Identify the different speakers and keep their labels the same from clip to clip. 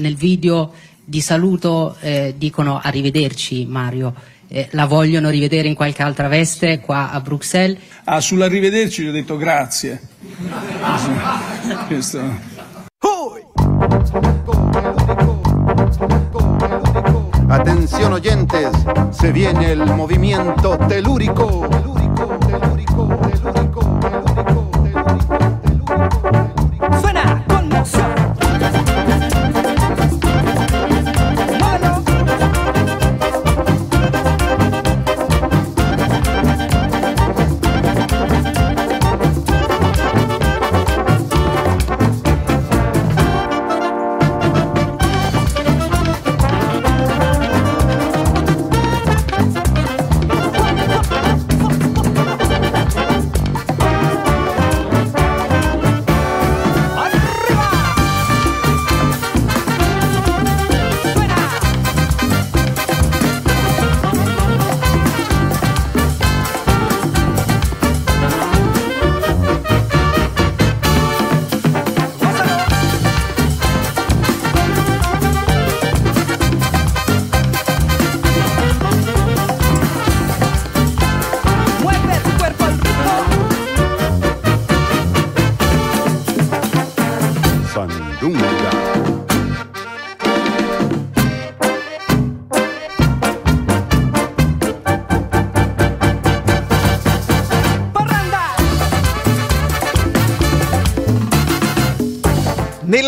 Speaker 1: Nel video di saluto eh, dicono arrivederci Mario. Eh, la vogliono rivedere in qualche altra veste qua a Bruxelles?
Speaker 2: Ah, sull'arrivederci gli ho detto grazie. Questo.
Speaker 3: Atención oyentes, se viene el movimiento telúrico. telúrico, telúrico,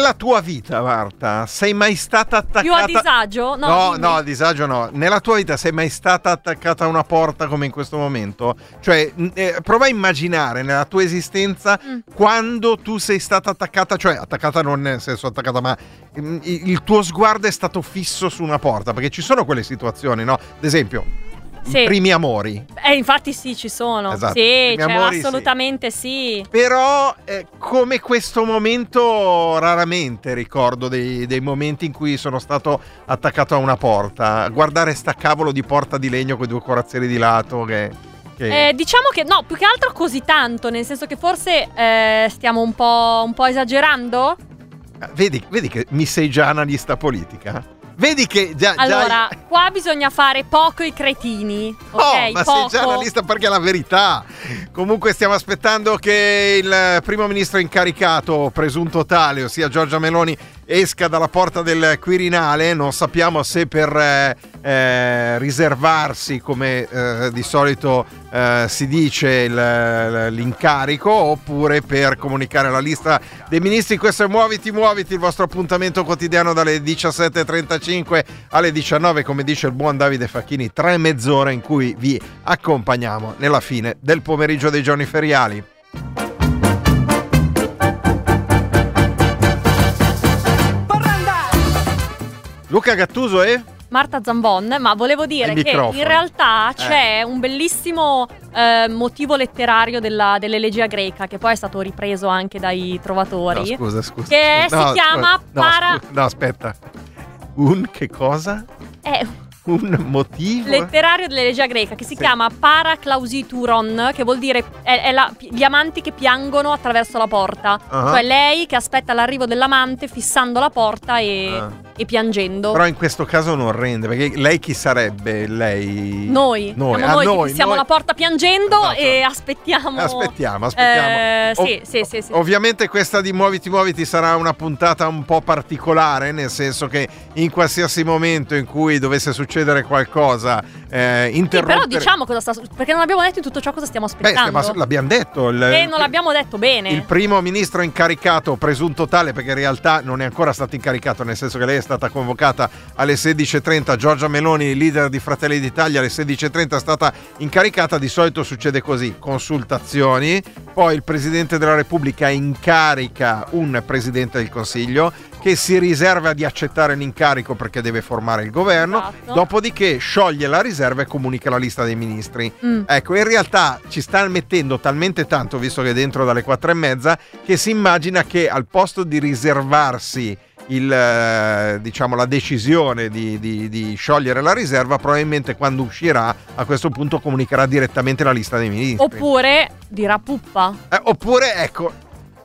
Speaker 4: Nella tua vita, Marta, sei mai stata attaccata...
Speaker 5: Più a disagio? No,
Speaker 4: No,
Speaker 5: dimmi.
Speaker 4: no, a disagio no. Nella tua vita sei mai stata attaccata a una porta come in questo momento? Cioè, eh, prova a immaginare nella tua esistenza
Speaker 5: Mm.
Speaker 4: quando tu sei stata attaccata, cioè attaccata non nel senso attaccata, ma mm, il il tuo sguardo è stato fisso su una porta, perché ci sono quelle situazioni, no? Ad esempio,
Speaker 5: Sì.
Speaker 4: primi amori.
Speaker 5: Eh, infatti sì, ci sono.
Speaker 4: Esatto.
Speaker 5: Sì, cioè,
Speaker 4: amori, sì.
Speaker 5: assolutamente sì.
Speaker 4: Però eh, come questo momento raramente ricordo dei, dei momenti in cui sono stato attaccato a una porta. Guardare sta cavolo di porta di legno con i due corazzieri di lato che... che-
Speaker 5: Eh, diciamo che no, più che altro così tanto, nel senso che forse eh, stiamo un po', un po' esagerando.
Speaker 4: vedi, vedi che mi sei già analista politica? Vedi che già... già-
Speaker 5: Allora, qua bisogna fare poco i cretini. Ok,
Speaker 4: Oh, ma
Speaker 5: poco.
Speaker 4: sei già analista perché è la verità. Comunque stiamo aspettando che il primo ministro incaricato, presunto tale, ossia Giorgia Meloni, esca dalla porta del Quirinale. Non sappiamo se per eh, eh, riservarsi, come eh, di solito eh, si dice, il- l'incarico, oppure per comunicare la lista dei ministri. Questo è Muoviti, Muoviti, il vostro appuntamento quotidiano dalle 17.35 alle 19, come dice il buon Davide Facchini, tre mezz'ore in cui vi accompagniamo nella fine del pomeriggio dei giorni feriali. Luca Gattuso e...
Speaker 5: Marta Zambon, ma volevo dire che in realtà
Speaker 4: Eh.
Speaker 5: c'è un bellissimo eh, motivo letterario della- dell'elegia greca, che poi è stato ripreso anche dai
Speaker 4: No,
Speaker 5: trovatori.
Speaker 4: scusa, scusa.
Speaker 5: Che
Speaker 4: scusa.
Speaker 5: si
Speaker 4: No,
Speaker 5: chiama.
Speaker 4: No,
Speaker 5: para-
Speaker 4: scusa. No, aspetta. Un che cosa?
Speaker 5: È
Speaker 4: Un motivo?
Speaker 5: letterario dell'elegia greca che si
Speaker 4: Sì.
Speaker 5: chiama Paraclausituron, che vuol dire è, è la- gli amanti che piangono attraverso la porta.
Speaker 4: Ah.
Speaker 5: Cioè lei che aspetta l'arrivo dell'amante fissando la porta e,
Speaker 4: Ah.
Speaker 5: e piangendo.
Speaker 4: Però in questo caso non rende, perché lei chi sarebbe? Lei...
Speaker 5: Noi,
Speaker 4: Noi,
Speaker 5: siamo
Speaker 4: ah,
Speaker 5: noi,
Speaker 4: noi,
Speaker 5: fissiamo
Speaker 4: noi.
Speaker 5: la porta piangendo
Speaker 4: Esatto.
Speaker 5: e aspettiamo.
Speaker 4: Aspettiamo, aspettiamo.
Speaker 5: Eh, sì,
Speaker 4: Ov-
Speaker 5: sì, sì, sì.
Speaker 4: Ovviamente questa di Muoviti Muoviti sarà una puntata un po' particolare, nel senso che in qualsiasi momento in cui dovesse succedere qualcosa, eh,
Speaker 5: Sì,
Speaker 4: interrompere...
Speaker 5: però diciamo cosa sta perché non abbiamo detto in tutto ciò cosa stiamo
Speaker 4: Beh,
Speaker 5: aspettando.
Speaker 4: ma l'abbiamo detto. il-
Speaker 5: e non l'abbiamo detto bene.
Speaker 4: Il primo ministro incaricato, presunto tale, perché in realtà non è ancora stato incaricato, nel senso che lei è stata convocata alle 16.30. Giorgia Meloni, leader di Fratelli d'Italia, alle 16.30 è stata incaricata. Di solito succede così: consultazioni, poi il presidente della Repubblica incarica un presidente del Consiglio che si riserva di accettare l'incarico perché deve formare il governo,
Speaker 5: Esatto.
Speaker 4: dopodiché scioglie la riserva e comunica la lista dei ministri.
Speaker 5: Mm.
Speaker 4: Ecco, in realtà ci sta mettendo talmente tanto, visto che è dentro dalle quattro e mezza, che si immagina che al posto di riservarsi il, eh, diciamo, la decisione di, di- di sciogliere la riserva, probabilmente quando uscirà a questo punto comunicherà direttamente la lista dei ministri.
Speaker 5: Oppure dirà puppa.
Speaker 4: Eh, oppure, ecco,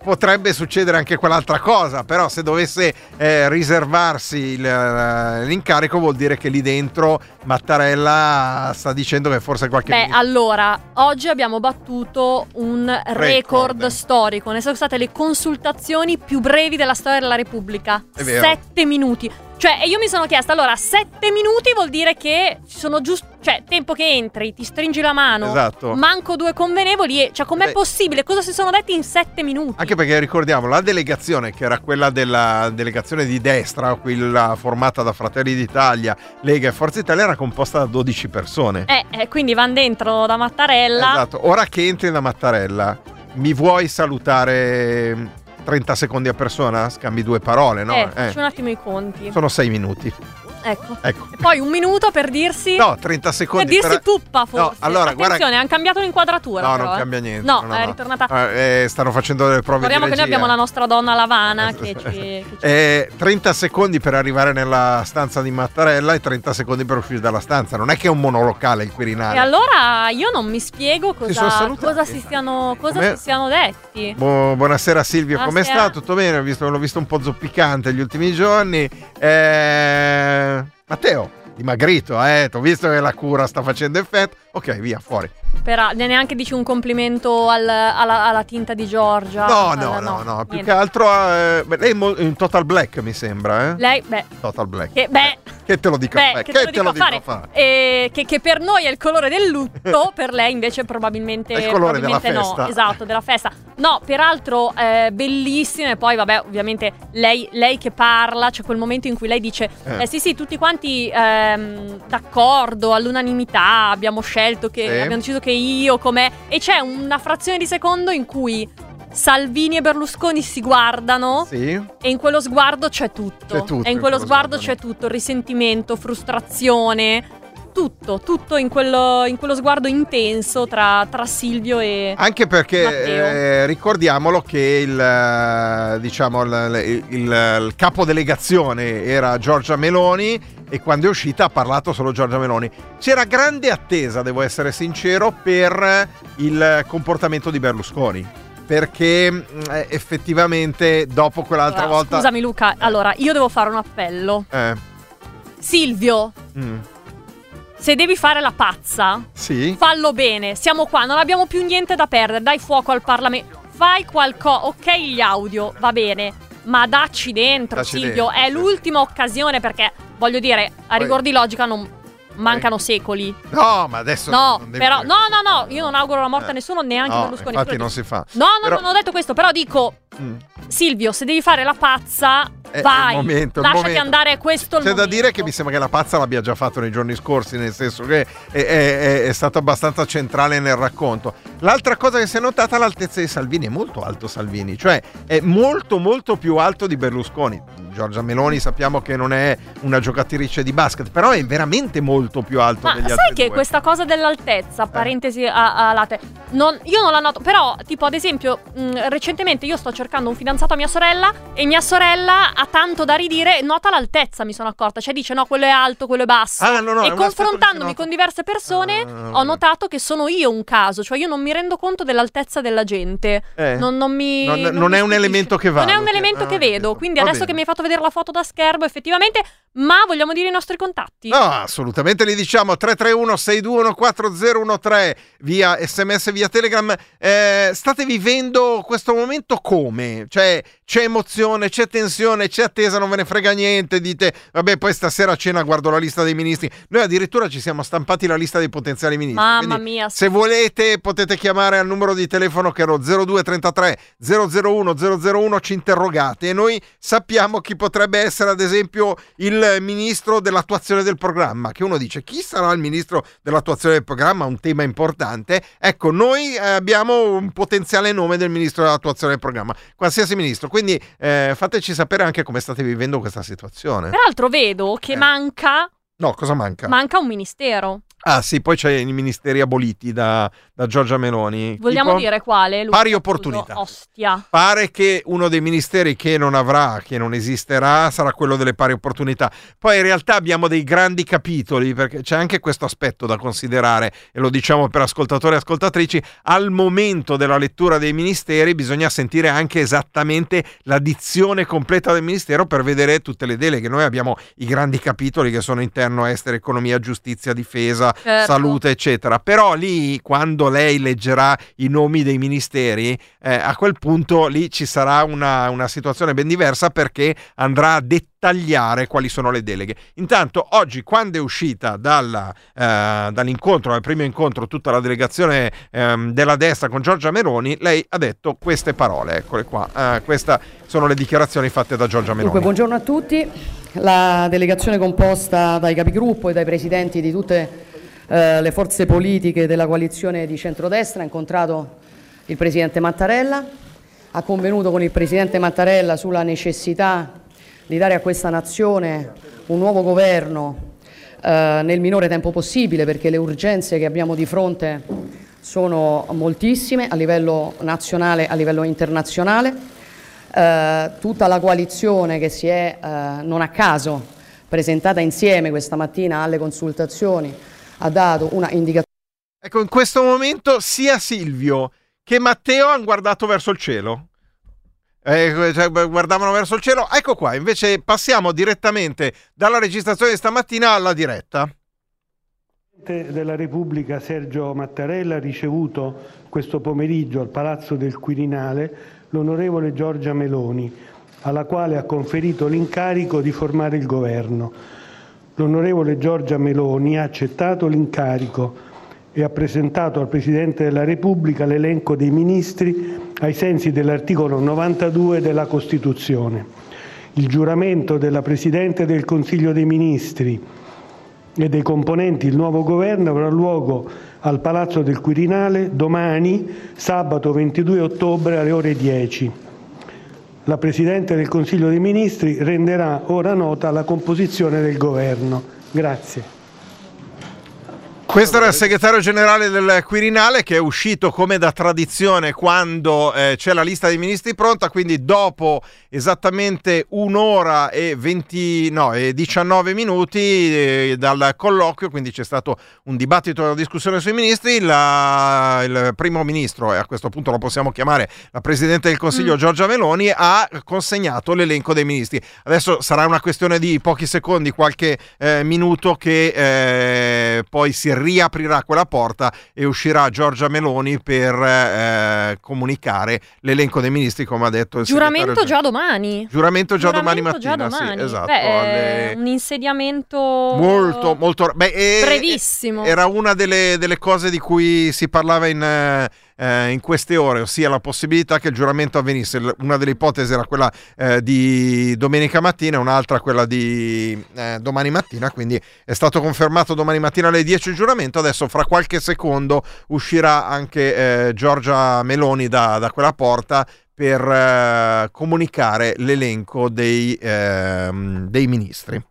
Speaker 4: potrebbe succedere anche quell'altra cosa, però se dovesse eh, riservarsi il, eh, l'incarico vuol dire che lì dentro Mattarella sta dicendo che forse qualche...
Speaker 5: Beh, allora, oggi abbiamo battuto un record,
Speaker 4: Record.
Speaker 5: storico, ne sono state le consultazioni più brevi della storia della Repubblica. Sette minuti. Cioè, e io mi sono chiesta, allora, sette minuti vuol dire che ci sono giusto, cioè, tempo che entri, ti stringi la mano,
Speaker 4: Esatto.
Speaker 5: manco due convenevoli e, cioè, com'è
Speaker 4: Beh.
Speaker 5: possibile? Cosa si sono detti in sette minuti?
Speaker 4: Anche perché ricordiamo, la delegazione, che era quella della delegazione di destra, quella formata da Fratelli d'Italia, Lega e Forza Italia, era composta da 12 persone.
Speaker 5: Eh, eh, quindi van dentro da Mattarella.
Speaker 4: Esatto. Ora che entri da Mattarella, mi vuoi salutare 30 secondi a persona? Scambi due parole, no?
Speaker 5: Eh,
Speaker 4: Eh,
Speaker 5: faccio un attimo i conti.
Speaker 4: Sono 6 minuti.
Speaker 5: Ecco.
Speaker 4: Ecco.
Speaker 5: E poi un minuto per dirsi...
Speaker 4: No, 30
Speaker 5: Per
Speaker 4: secondi.
Speaker 5: dirsi
Speaker 4: per-
Speaker 5: tuppa forse.
Speaker 4: No, allora,
Speaker 5: Attenzione,
Speaker 4: guarda-
Speaker 5: hanno cambiato l'inquadratura.
Speaker 4: No,
Speaker 5: però,
Speaker 4: non
Speaker 5: eh.
Speaker 4: cambia niente.
Speaker 5: No,
Speaker 4: no,
Speaker 5: è
Speaker 4: no.
Speaker 5: ritornata.
Speaker 4: Eh, eh, stanno facendo delle prove di
Speaker 5: che noi abbiamo la nostra donna Lavana che ci, che ci-
Speaker 4: Eh, 30 secondi per arrivare nella stanza di Mattarella e 30 secondi per uscire dalla stanza. Non è che è un monolocale il Quirinale.
Speaker 5: E allora io non mi spiego
Speaker 4: Si
Speaker 5: cosa,
Speaker 4: salutati.
Speaker 5: cosa si siano, cosa
Speaker 4: Come-
Speaker 5: si siano detti.
Speaker 4: Bu- buonasera Silvio, come sta? Tutto bene? Visto- l'ho visto un po' zoppicante gli ultimi giorni. Eh, Matteo, dimagrito, eh? Ti ho visto che la cura sta facendo effetto. Ok, via, fuori.
Speaker 5: Però neanche dici un complimento al- alla, alla tinta di Giorgia.
Speaker 4: No,
Speaker 5: Al-
Speaker 4: no, no, no. Più
Speaker 5: niente.
Speaker 4: che altro, eh, lei è in total black, mi sembra, eh?
Speaker 5: Lei, beh,
Speaker 4: Total black.
Speaker 5: che, beh,
Speaker 4: Che te lo dico a
Speaker 5: beh,
Speaker 4: fare?
Speaker 5: che te lo dico a fare. Eh, che, che per noi è il colore del lutto, per lei invece probabilmente,
Speaker 4: È il colore
Speaker 5: probabilmente
Speaker 4: della
Speaker 5: no.
Speaker 4: festa.
Speaker 5: Esatto, della festa. No, peraltro eh, bellissime. Poi, vabbè, ovviamente lei, lei che parla, c'è quel momento in cui lei dice:
Speaker 4: Eh.
Speaker 5: eh, Sì, sì, tutti quanti ehm, d'accordo, all'unanimità. Abbiamo scelto che
Speaker 4: Sì.
Speaker 5: abbiamo deciso che io come. E c'è una frazione di secondo in cui Salvini e Berlusconi si guardano.
Speaker 4: Sì.
Speaker 5: E in quello sguardo c'è tutto.
Speaker 4: C'è tutto
Speaker 5: E in
Speaker 4: in
Speaker 5: quello
Speaker 4: quello
Speaker 5: sguardo
Speaker 4: sguardo.
Speaker 5: c'è tutto: risentimento, frustrazione. Tutto, tutto in quello, in quello sguardo intenso tra, tra Silvio e.
Speaker 4: Anche perché eh, ricordiamolo che il, eh, diciamo, il, il- il capo delegazione era Giorgia Meloni e quando è uscita ha parlato solo Giorgia Meloni. C'era grande attesa, devo essere sincero, per il comportamento di Berlusconi. Perché eh, effettivamente dopo quell'altra
Speaker 5: Allora,
Speaker 4: volta...
Speaker 5: Scusami, Luca. Allora, io devo fare un appello.
Speaker 4: Eh,
Speaker 5: Silvio,
Speaker 4: mm,
Speaker 5: se devi fare la pazza,
Speaker 4: sì.
Speaker 5: fallo bene. Siamo qua, non abbiamo più niente da perdere. Dai fuoco al Parlamento. Fai qualcosa. Ok, gli audio, va bene. Ma dacci dentro,
Speaker 4: Dacci
Speaker 5: Silvio.
Speaker 4: dentro,
Speaker 5: È
Speaker 4: sì.
Speaker 5: l'ultima occasione perché, voglio dire, a rigor di logica non mancano secoli.
Speaker 4: No, ma adesso...
Speaker 5: No,
Speaker 4: non devi
Speaker 5: però, no, no, no, io non auguro la morte a
Speaker 4: Eh.
Speaker 5: nessuno, neanche
Speaker 4: No,
Speaker 5: Berlusconi.
Speaker 4: infatti non si fa.
Speaker 5: No, no,
Speaker 4: Però-
Speaker 5: no, non ho detto questo, però dico,
Speaker 4: Mm.
Speaker 5: Silvio, se devi fare la pazza,
Speaker 4: È il
Speaker 5: vai,
Speaker 4: momento,
Speaker 5: lasciati andare, questo
Speaker 4: C'è da
Speaker 5: momento.
Speaker 4: dire che mi sembra che la pazza l'abbia già fatto nei giorni scorsi, nel senso che è, è- è- è stato abbastanza centrale nel racconto. L'altra cosa che si è notata è l'altezza di Salvini, è molto alto Salvini, cioè è molto molto più alto di Berlusconi. Giorgia Meloni sappiamo che non è una giocatrice di basket, però è veramente molto più alto
Speaker 5: Ma
Speaker 4: degli
Speaker 5: sai
Speaker 4: altri
Speaker 5: che
Speaker 4: due.
Speaker 5: questa cosa dell'altezza, parentesi a, a latte, non- io non la noto, però tipo ad esempio mh, recentemente io sto cercando un fidanzato a mia sorella e mia sorella ha tanto da ridire, nota l'altezza mi sono accorta, cioè dice no quello è alto, quello è basso.
Speaker 4: Ah, no, no,
Speaker 5: e confrontandomi con diverse persone
Speaker 4: Ah,
Speaker 5: ho notato che sono io un caso, cioè io non mi rendo conto dell'altezza della gente.
Speaker 4: Eh.
Speaker 5: Non, non mi.
Speaker 4: Non- non
Speaker 5: mi
Speaker 4: è un elemento che
Speaker 5: Non è un elemento
Speaker 4: Ah,
Speaker 5: che vedo.
Speaker 4: capito.
Speaker 5: Quindi
Speaker 4: Va
Speaker 5: adesso
Speaker 4: bene.
Speaker 5: che mi hai fatto vedere la foto da schermo, effettivamente. Ma vogliamo dire i nostri contatti?
Speaker 4: No, assolutamente li diciamo 331 621 4013 via sms via telegram Eh, state vivendo questo momento come? Cioè c'è emozione, c'è tensione, c'è attesa, non ve ne frega niente, dite vabbè poi stasera a cena guardo la lista dei ministri. Noi addirittura ci siamo stampati la lista dei potenziali ministri
Speaker 5: Mamma
Speaker 4: Quindi,
Speaker 5: mia.
Speaker 4: se volete potete chiamare al numero di telefono che ero 0233 001 001 ci interrogate e noi sappiamo chi potrebbe essere ad esempio il ministro dell'attuazione del programma che uno dice chi sarà il ministro dell'attuazione del programma? Un tema importante. Ecco noi eh, abbiamo un potenziale nome del ministro dell'attuazione del programma. Qualsiasi ministro. Quindi eh, fateci sapere anche come state vivendo questa situazione
Speaker 5: Peraltro vedo che
Speaker 4: Eh.
Speaker 5: manca,
Speaker 4: no cosa manca
Speaker 5: manca un ministero.
Speaker 4: Ah sì, poi c'è i ministeri aboliti da, da Giorgia Meloni.
Speaker 5: Vogliamo
Speaker 4: Tipo?
Speaker 5: dire quale? Luca
Speaker 4: Pari opportunità.
Speaker 5: Ostia.
Speaker 4: Pare che uno dei ministeri che non avrà, che non esisterà, sarà quello delle pari opportunità. Poi in realtà abbiamo dei grandi capitoli, perché c'è anche questo aspetto da considerare, e lo diciamo per ascoltatori e ascoltatrici, al momento della lettura dei ministeri bisogna sentire anche esattamente la dizione completa del ministero per vedere tutte le deleghe. Noi abbiamo i grandi capitoli che sono interno, estero, economia, giustizia, difesa,
Speaker 5: Certo.
Speaker 4: salute, eccetera. Però lì, quando lei leggerà i nomi dei ministeri, eh, a quel punto lì ci sarà una, una situazione ben diversa perché andrà a dettagliare quali sono le deleghe. Intanto, oggi, quando è uscita dalla, eh, dall'incontro, dal primo incontro, tutta la delegazione ehm, della destra con Giorgia Meloni, lei ha detto queste parole. Eccole qua. Eh, queste sono le dichiarazioni fatte da Giorgia Meloni.
Speaker 6: Dunque, buongiorno a tutti. La delegazione composta dai capigruppo e dai presidenti di tutte eh, le forze politiche della coalizione di centrodestra ha incontrato il presidente Mattarella, ha convenuto con il presidente Mattarella sulla necessità di dare a questa nazione un nuovo governo eh, nel minore tempo possibile perché le urgenze che abbiamo di fronte sono moltissime a livello nazionale e a livello internazionale. Eh, tutta la coalizione che si è eh, non a caso presentata insieme questa mattina alle consultazioni ha dato una indicazione.
Speaker 4: Ecco, in questo momento sia Silvio che Matteo hanno guardato verso il cielo. Eh, cioè, guardavano verso il cielo. Ecco qua, invece passiamo direttamente dalla registrazione di stamattina alla diretta.
Speaker 7: Presidente della Repubblica Sergio Mattarella ha ricevuto questo pomeriggio al Palazzo del Quirinale l'onorevole Giorgia Meloni, alla quale ha conferito l'incarico di formare il governo. L'onorevole Giorgia Meloni ha accettato l'incarico e ha presentato al Presidente della Repubblica l'elenco dei ministri ai sensi dell'articolo 92 della Costituzione. Il giuramento della Presidente del Consiglio dei Ministri e dei componenti del nuovo governo avrà luogo al Palazzo del Quirinale domani, sabato 22 ottobre alle ore 10. La Presidente del Consiglio dei Ministri renderà ora nota la composizione del governo.
Speaker 4: Questo era il segretario generale del Quirinale che è uscito come da tradizione quando eh, c'è la lista dei ministri pronta, quindi dopo esattamente un'ora e, 20, no, e 19 minuti eh, dal colloquio, quindi c'è stato un dibattito e una discussione sui ministri, la- il primo ministro, e a questo punto lo possiamo chiamare la Presidente del Consiglio Giorgia Meloni, ha consegnato l'elenco dei ministri. Adesso sarà una questione di pochi secondi, qualche eh, minuto che eh, poi si riaprirà quella porta e uscirà Giorgia Meloni per eh, comunicare l'elenco dei ministri, come ha detto il
Speaker 5: Giuramento già domani.
Speaker 4: Giuramento già domani
Speaker 5: Giuramento
Speaker 4: mattina,
Speaker 5: già domani.
Speaker 4: sì, esatto.
Speaker 5: Beh,
Speaker 4: alle-
Speaker 5: un insediamento
Speaker 4: Molto, molto. Beh, e-
Speaker 5: brevissimo.
Speaker 4: Era una delle, delle cose di cui si parlava in, eh, eh, in queste ore, ossia la possibilità che il giuramento avvenisse. Una delle ipotesi era quella eh, di domenica mattina, un'altra quella di eh, domani mattina. Quindi è stato confermato domani mattina alle 10 il giuramento. Adesso, fra qualche secondo, uscirà anche eh, Giorgia Meloni da, da quella porta per eh, comunicare l'elenco dei, ehm, dei ministri.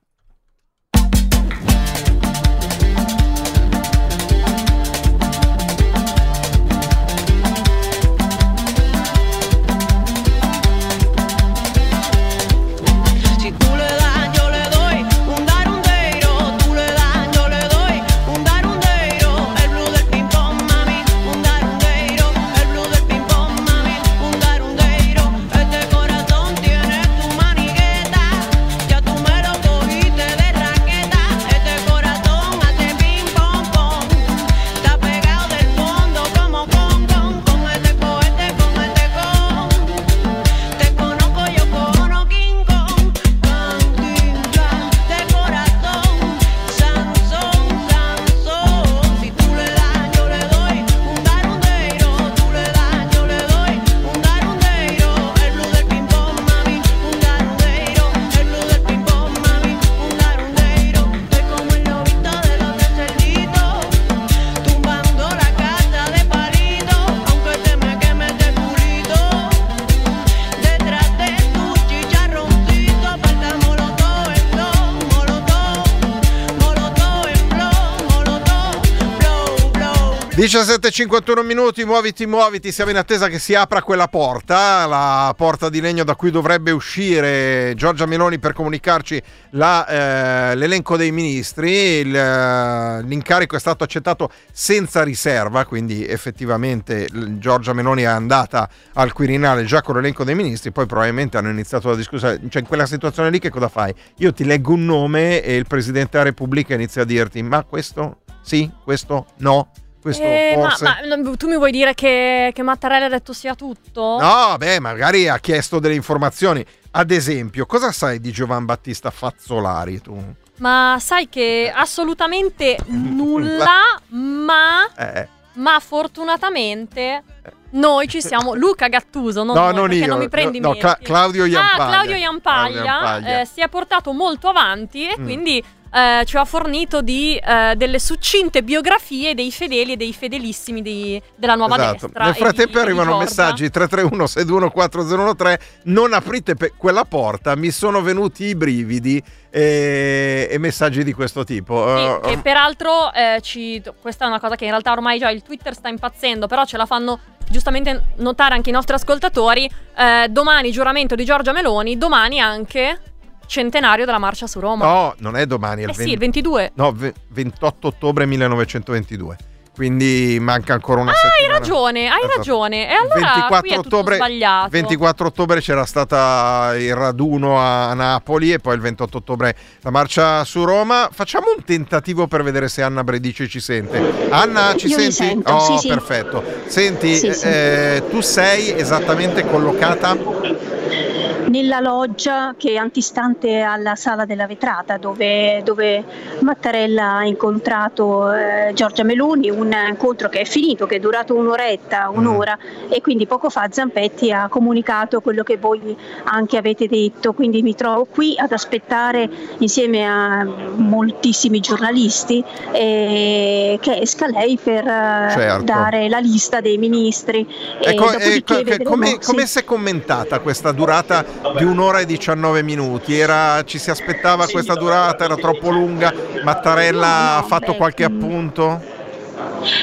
Speaker 4: 17.51 minuti, muoviti, muoviti, siamo in attesa che si apra quella porta, la porta di legno da cui dovrebbe uscire Giorgia Meloni per comunicarci la, eh, l'elenco dei ministri, Il, eh, l'incarico è stato accettato senza riserva, quindi effettivamente Giorgia Meloni è andata al Quirinale già con l'elenco dei ministri, poi probabilmente hanno iniziato la discussione, cioè in quella situazione lì che cosa fai? Io ti leggo un nome e il Presidente della Repubblica inizia a dirti ma questo sì, questo no. Questo
Speaker 5: Eh, ma,
Speaker 4: forse.
Speaker 5: ma non- tu mi vuoi dire che, che Mattarella ha detto sia tutto?
Speaker 4: No, beh, magari ha chiesto delle informazioni. Ad esempio, cosa sai di Giovan Battista Fazzolari tu?
Speaker 5: Ma sai che assolutamente nulla, ma,
Speaker 4: Eh,
Speaker 5: ma fortunatamente noi ci siamo. Luca Gattuso, non,
Speaker 4: No,
Speaker 5: noi,
Speaker 4: non io,
Speaker 5: non mi prendi
Speaker 4: no, no. Cla- Claudio Jampaglia.
Speaker 5: Ah, Claudio Jampaglia,
Speaker 4: Claudio Jampaglia.
Speaker 5: eh, si è portato molto avanti e
Speaker 4: Mm.
Speaker 5: quindi eh, ci ha fornito di, eh, delle succinte biografie dei fedeli e dei fedelissimi di- della nuova
Speaker 4: esatto.
Speaker 5: destra.
Speaker 4: Nel
Speaker 5: e
Speaker 4: frattempo
Speaker 5: di-
Speaker 4: arrivano messaggi 331 621 4013 non aprite pe- quella porta, mi sono venuti i brividi e, e messaggi di questo tipo.
Speaker 5: Sì,
Speaker 4: Eh,
Speaker 5: che peraltro eh, ci- questa è una cosa che in realtà ormai già il Twitter sta impazzendo, però ce la fanno giustamente notare anche i nostri ascoltatori. Eh, domani giuramento di Giorgia Meloni, domani anche centenario della marcia su Roma.
Speaker 4: no, non è domani, è il,
Speaker 5: eh
Speaker 4: 20
Speaker 5: sì, il 22.
Speaker 4: no, ve- 28 ottobre 1922. Quindi manca ancora una
Speaker 5: Ah,
Speaker 4: settimana.
Speaker 5: hai ragione, hai
Speaker 4: Esatto.
Speaker 5: ragione. E allora qui è tutto sbagliato.
Speaker 4: 24 ottobre c'era stata il raduno a Napoli e poi il 28 ottobre la marcia su Roma. Facciamo un tentativo per vedere se Anna Bredice ci sente. Anna, ci
Speaker 8: Io
Speaker 4: senti?
Speaker 8: sento,
Speaker 4: oh,
Speaker 8: sì, sì.
Speaker 4: perfetto. Senti,
Speaker 8: Sì, sì.
Speaker 4: eh, tu sei esattamente collocata?
Speaker 8: Nella loggia che è antistante alla sala della vetrata dove, dove Mattarella ha incontrato eh, Giorgia Meloni, un incontro che è finito, che è durato un'oretta, un'ora e quindi poco fa Zampetti ha comunicato quello che voi anche avete detto, quindi mi trovo qui ad aspettare insieme a moltissimi giornalisti eh, che esca lei per eh,
Speaker 4: Certo.
Speaker 8: dare la lista dei ministri. e
Speaker 4: Ecco,
Speaker 8: dopodiché
Speaker 4: ecco, che-
Speaker 8: vedremo-
Speaker 4: come,
Speaker 8: sì.
Speaker 4: come si è commentata questa durata di un'ora e 19 minuti? Era- ci si aspettava questa durata? Era troppo lunga? Mattarella ha fatto
Speaker 8: beh,
Speaker 4: qualche
Speaker 8: mm.
Speaker 4: appunto?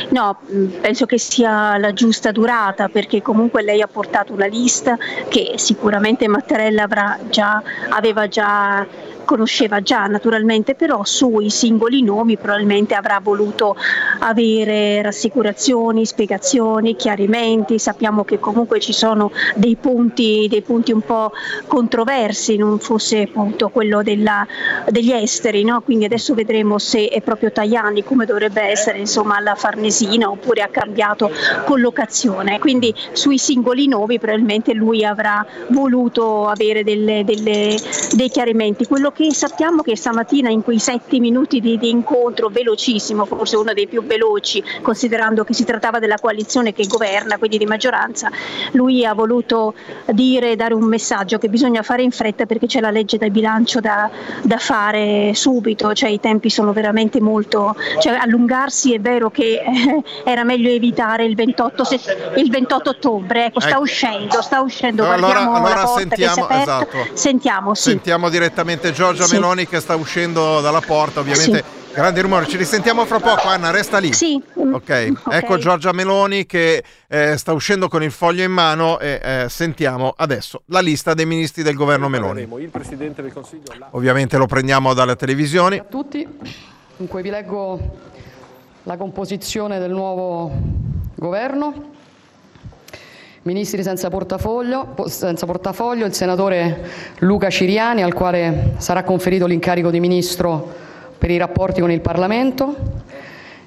Speaker 8: No, mh, penso che sia la giusta durata perché comunque lei ha portato una lista che sicuramente Mattarella avrà già, aveva già conosceva già naturalmente, però sui singoli nomi probabilmente avrà voluto avere rassicurazioni, spiegazioni, chiarimenti. Sappiamo che comunque ci sono dei punti, dei punti un po' controversi, non fosse appunto quello della- degli esteri, no? quindi adesso vedremo se è proprio Tajani come dovrebbe essere insomma alla Farnesina oppure ha cambiato collocazione. Quindi sui singoli nomi probabilmente lui avrà voluto avere delle- delle- dei chiarimenti. Quello che sappiamo che stamattina in quei sette minuti di, di incontro velocissimo, forse uno dei più veloci, considerando che si trattava della coalizione che governa, quindi di maggioranza, lui ha voluto dire, dare un messaggio che bisogna fare in fretta perché c'è la legge del bilancio da, da fare subito, cioè i tempi sono veramente molto, cioè allungarsi è vero che eh, era meglio evitare il 28, se- il 28 ottobre, ecco sta
Speaker 4: Ecco.
Speaker 8: uscendo, sta uscendo,
Speaker 4: Allora-
Speaker 8: guardiamo
Speaker 4: allora
Speaker 8: la porta che si è
Speaker 4: sentiamo-
Speaker 8: aperta,
Speaker 4: esatto.
Speaker 8: sentiamo, sì.
Speaker 4: Sentiamo direttamente Giorgia
Speaker 8: Sì.
Speaker 4: Meloni che sta uscendo dalla porta, ovviamente grande rumore. Ci risentiamo fra poco, Anna, resta lì.
Speaker 8: Sì, mm,
Speaker 4: Ok,
Speaker 8: ok.
Speaker 4: ecco Giorgia Meloni che eh, sta uscendo con il foglio in mano e eh, sentiamo adesso la lista dei ministri del governo Meloni.
Speaker 9: Il Presidente del Consiglio
Speaker 4: Ovviamente lo prendiamo dalle televisioni.
Speaker 6: a tutti. Dunque vi leggo la composizione del nuovo governo. Ministri senza portafoglio, po- senza portafoglio, il senatore Luca Ciriani, al quale sarà conferito l'incarico di ministro per i rapporti con il Parlamento,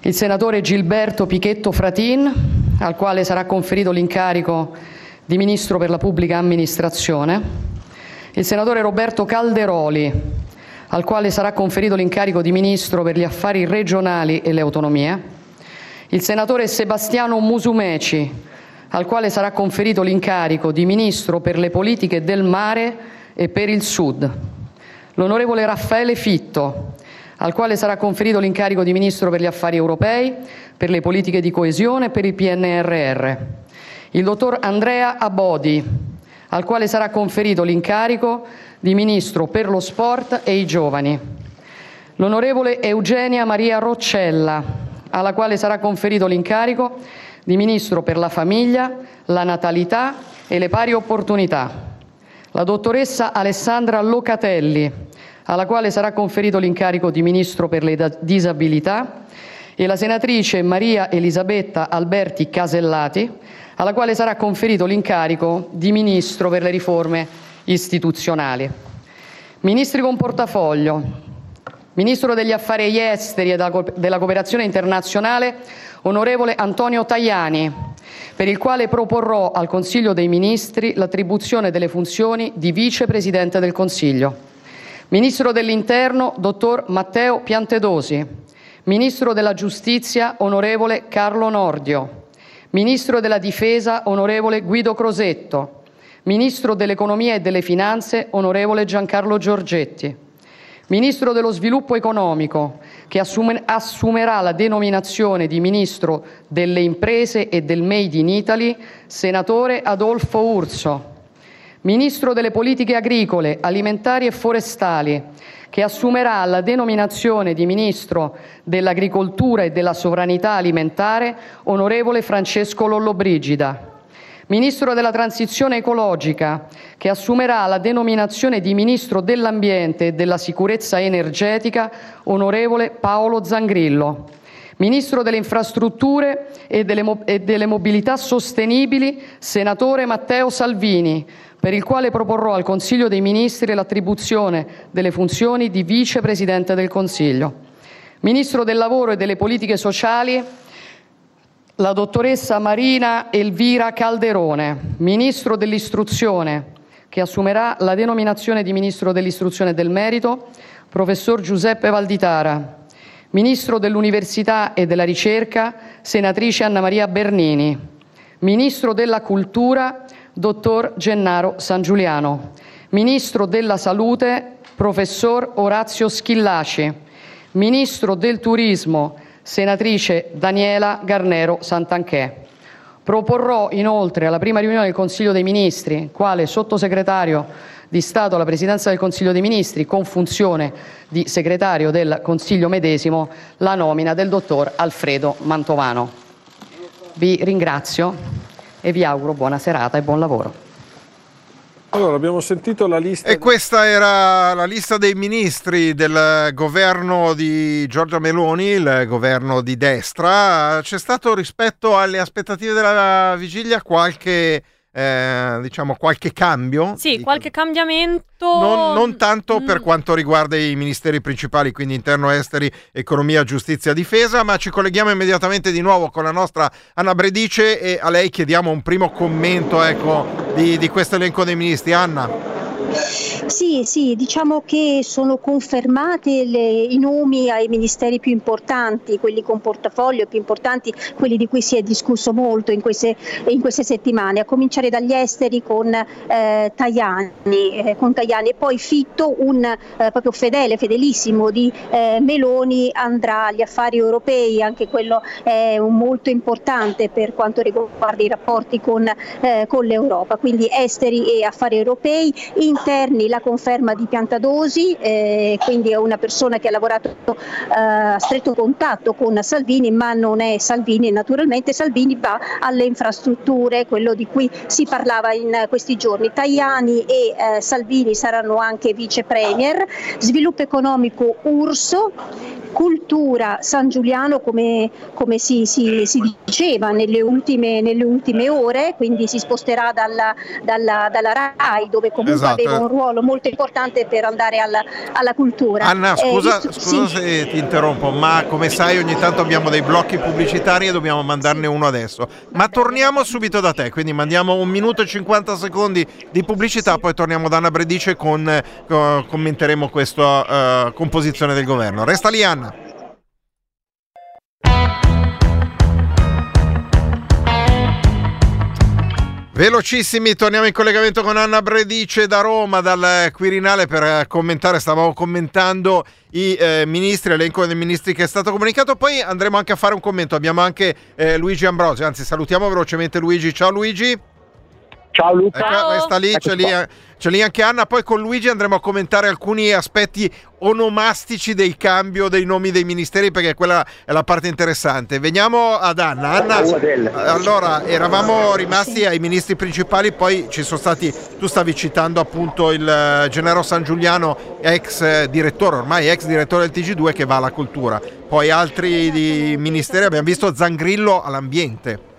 Speaker 6: il senatore Gilberto Pichetto Fratin, al quale sarà conferito l'incarico di ministro per la pubblica amministrazione, il senatore Roberto Calderoli, al quale sarà conferito l'incarico di ministro per gli affari regionali e le autonomie, il senatore Sebastiano Musumeci, al quale sarà conferito l'incarico di ministro per le politiche del mare e per il Sud, l'onorevole Raffaele Fitto, al quale sarà conferito l'incarico di ministro per gli affari europei, per le politiche di coesione e per il PNRR, il dottor Andrea Abodi, al quale sarà conferito l'incarico di ministro per lo sport e i giovani, l'onorevole Eugenia Maria Roccella, alla quale sarà conferito l'incarico di Ministro per la famiglia, la natalità e le pari opportunità. La dottoressa Alessandra Locatelli, alla quale sarà conferito l'incarico di Ministro per le disabilità, e la senatrice Maria Elisabetta Alberti Casellati, alla quale sarà conferito l'incarico di Ministro per le riforme istituzionali. Ministri con portafoglio. Ministro degli Affari Esteri e della co- della Cooperazione Internazionale, onorevole Antonio Tajani, per il quale proporrò al Consiglio dei Ministri l'attribuzione delle funzioni di Vicepresidente del Consiglio. Ministro dell'Interno, dottor Matteo Piantedosi. Ministro della Giustizia, onorevole Carlo Nordio. Ministro della Difesa, onorevole Guido Crosetto. Ministro dell'Economia e delle Finanze, onorevole Giancarlo Giorgetti. Ministro dello Sviluppo Economico, che assume- assumerà la denominazione di Ministro delle Imprese e del Made in Italy, senatore Adolfo Urso. Ministro delle Politiche Agricole, Alimentari e Forestali, che assumerà la denominazione di Ministro dell'Agricoltura e della Sovranità Alimentare, onorevole Francesco Lollobrigida. Ministro della Transizione Ecologica, che assumerà la denominazione di Ministro dell'Ambiente e della Sicurezza Energetica, onorevole Paolo Zangrillo. Ministro delle Infrastrutture e delle, e delle Mobilità Sostenibili, senatore Matteo Salvini, per il quale proporrò al Consiglio dei Ministri l'attribuzione delle funzioni di Vicepresidente del Consiglio. Ministro del Lavoro e delle Politiche Sociali, la dottoressa Marina Elvira Calderone, Ministro dell'Istruzione, che assumerà la denominazione di Ministro dell'Istruzione e del Merito, Professor Giuseppe Valditara, Ministro dell'Università e della Ricerca, Senatrice Anna Maria Bernini, Ministro della Cultura, Dottor Gennaro San Giuliano, Ministro della Salute, Professor Orazio Schillaci, Ministro del Turismo, Senatrice Daniela Garnero Santanchè. Proporrò inoltre alla prima riunione del Consiglio dei Ministri, quale sottosegretario di Stato alla Presidenza del Consiglio dei Ministri, con funzione di segretario del Consiglio medesimo, la nomina del dottor Alfredo Mantovano. Vi ringrazio e vi auguro buona serata e buon lavoro.
Speaker 9: Allora, abbiamo sentito la lista.
Speaker 4: E questa era la lista dei ministri del governo di Giorgia Meloni, il governo di destra. C'è stato rispetto alle aspettative della vigilia qualche, eh, diciamo, qualche cambio?
Speaker 5: Sì,
Speaker 4: Di-
Speaker 5: qualche cambiamento.
Speaker 4: Non, non tanto
Speaker 5: Mm,
Speaker 4: per quanto riguarda i ministeri principali, quindi interno, esteri, economia, giustizia, difesa, ma ci colleghiamo immediatamente di nuovo con la nostra Anna Bredice e a lei chiediamo un primo commento ecco, di, di questo elenco dei ministri. Anna.
Speaker 8: Sì, sì, diciamo che sono confermati i nomi ai ministeri più importanti, quelli con portafoglio più importanti, quelli di cui si è discusso molto in queste, in queste settimane, a cominciare dagli esteri con eh, Tajani, eh, con Tajani. E poi Fitto, un eh, proprio fedele, fedelissimo di eh, Meloni, andrà agli affari europei, anche quello è molto importante per quanto riguarda i rapporti con, eh, con l'Europa, quindi esteri e affari europei, interni la conferma di Piantadosi, eh, quindi è una persona che ha lavorato eh, a stretto contatto con Salvini, ma non è Salvini naturalmente Salvini va alle infrastrutture, quello di cui si parlava in questi giorni. Tajani e eh, Salvini saranno anche vice premier, sviluppo economico Urso, cultura San Giuliano come, come si, si- si diceva nelle ultime, nelle ultime ore, quindi si sposterà dalla, dalla- dalla RAI dove comunque
Speaker 4: Esatto.
Speaker 8: Aveva un ruolo molto importante per andare alla, alla cultura.
Speaker 4: Anna,
Speaker 8: Eh,
Speaker 4: scusa,
Speaker 8: visto-
Speaker 4: scusa
Speaker 8: sì.
Speaker 4: se ti interrompo, ma come sai ogni tanto abbiamo dei blocchi pubblicitari e dobbiamo mandarne uno adesso. Ma torniamo subito da te, quindi mandiamo un minuto e 50 secondi di pubblicità, poi torniamo da Anna Bredice con eh, co- commenteremo questa eh, composizione del governo. Resta lì Anna. Velocissimi, torniamo in collegamento con Anna Bredice da Roma, dal Quirinale per commentare, stavamo commentando i eh, ministri, l'elenco dei ministri che è stato comunicato, poi andremo anche a fare un commento, abbiamo anche eh, Luigi Ambrosio, anzi salutiamo velocemente Luigi, ciao Luigi.
Speaker 10: Ciao Luca.
Speaker 4: Ecco, sta lì, c'è lì, c'è lì anche Anna. Poi con Luigi andremo a commentare alcuni aspetti onomastici del cambio dei nomi dei ministeri, perché quella è la parte interessante. Veniamo ad Anna. Anna, allora, eravamo rimasti ai ministri principali, poi ci sono stati, tu stavi citando appunto il eh, Gennaro San Giuliano, ex eh, direttore, ormai ex direttore del TG2 che va alla cultura. Poi altri di ministeri, abbiamo visto Zangrillo all'ambiente.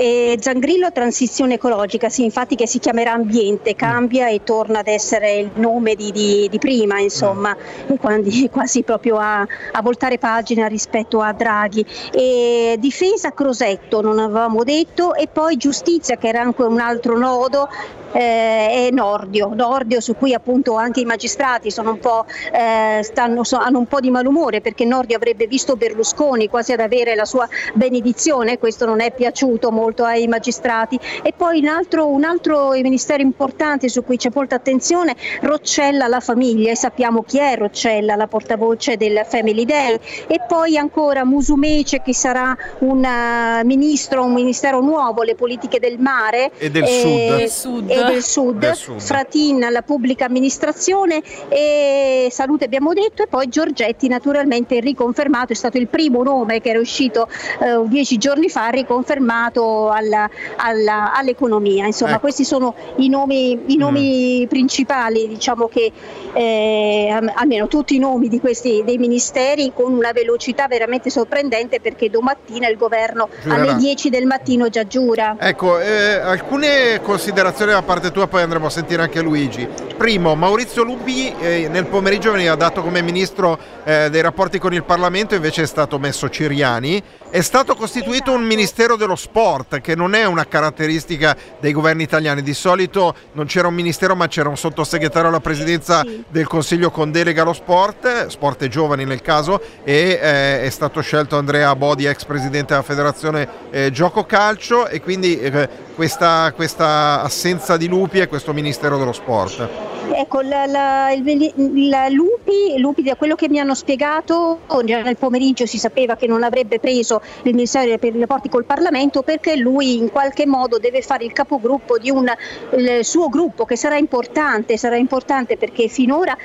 Speaker 8: E Zangrillo transizione ecologica, sì, infatti che si chiamerà ambiente, cambia e torna ad essere il nome di, di- di prima, insomma, e quindi quasi proprio a, a voltare pagina rispetto a Draghi. E difesa Crosetto, non avevamo detto, e poi giustizia che era anche un altro nodo. eh, e Nordio, Nordio su cui appunto anche i magistrati sono un po', eh, stanno- so- hanno un po' di malumore perché Nordio avrebbe visto Berlusconi quasi ad avere la sua benedizione, questo non è piaciuto molto ai magistrati. E poi un altro, un altro ministero importante su cui c'è molta attenzione, Roccella la famiglia, e sappiamo chi è Roccella, la portavoce del Family Day. E poi ancora Musumece che sarà un eh, ministro, un ministero nuovo, le politiche del mare
Speaker 4: E del
Speaker 8: eh,
Speaker 4: sud.
Speaker 8: e del sud,
Speaker 4: Del sud.
Speaker 8: Fratin la pubblica amministrazione e salute abbiamo detto e poi Giorgetti naturalmente riconfermato, è stato il primo nome che era uscito eh, dieci giorni fa, riconfermato alla- alla- all'economia. Insomma
Speaker 11: Ecco.
Speaker 8: questi sono i nomi, i nomi principali, diciamo che eh, almeno tutti i nomi di questi dei ministeri con una velocità veramente sorprendente perché domattina il governo
Speaker 4: Giurerà.
Speaker 8: alle 10 del mattino già giura.
Speaker 4: Ecco, eh, alcune considerazioni da parte tua, poi andremo a sentire anche Luigi. Primo, Maurizio Lupi eh, nel pomeriggio veniva dato come ministro eh, dei rapporti con il Parlamento, invece è stato messo Ciriani. È stato costituito un ministero dello sport, che non è una caratteristica dei governi italiani. Di solito non c'era un ministero, ma c'era un sottosegretario alla presidenza del Consiglio con delega allo sport, sport e giovani nel caso, e eh, è stato scelto Andrea Bodi, ex presidente della federazione eh, Gioco Calcio, e quindi eh, questa, questa assenza di Lupi e questo ministero dello sport.
Speaker 8: Ecco, la- la- il, il Lupi, Lupi, da quello che mi hanno spiegato, già nel pomeriggio si sapeva che non avrebbe preso il Ministero per i rapporti col Parlamento perché lui in qualche modo deve fare il capogruppo di un suo gruppo che sarà importante, sarà importante perché finora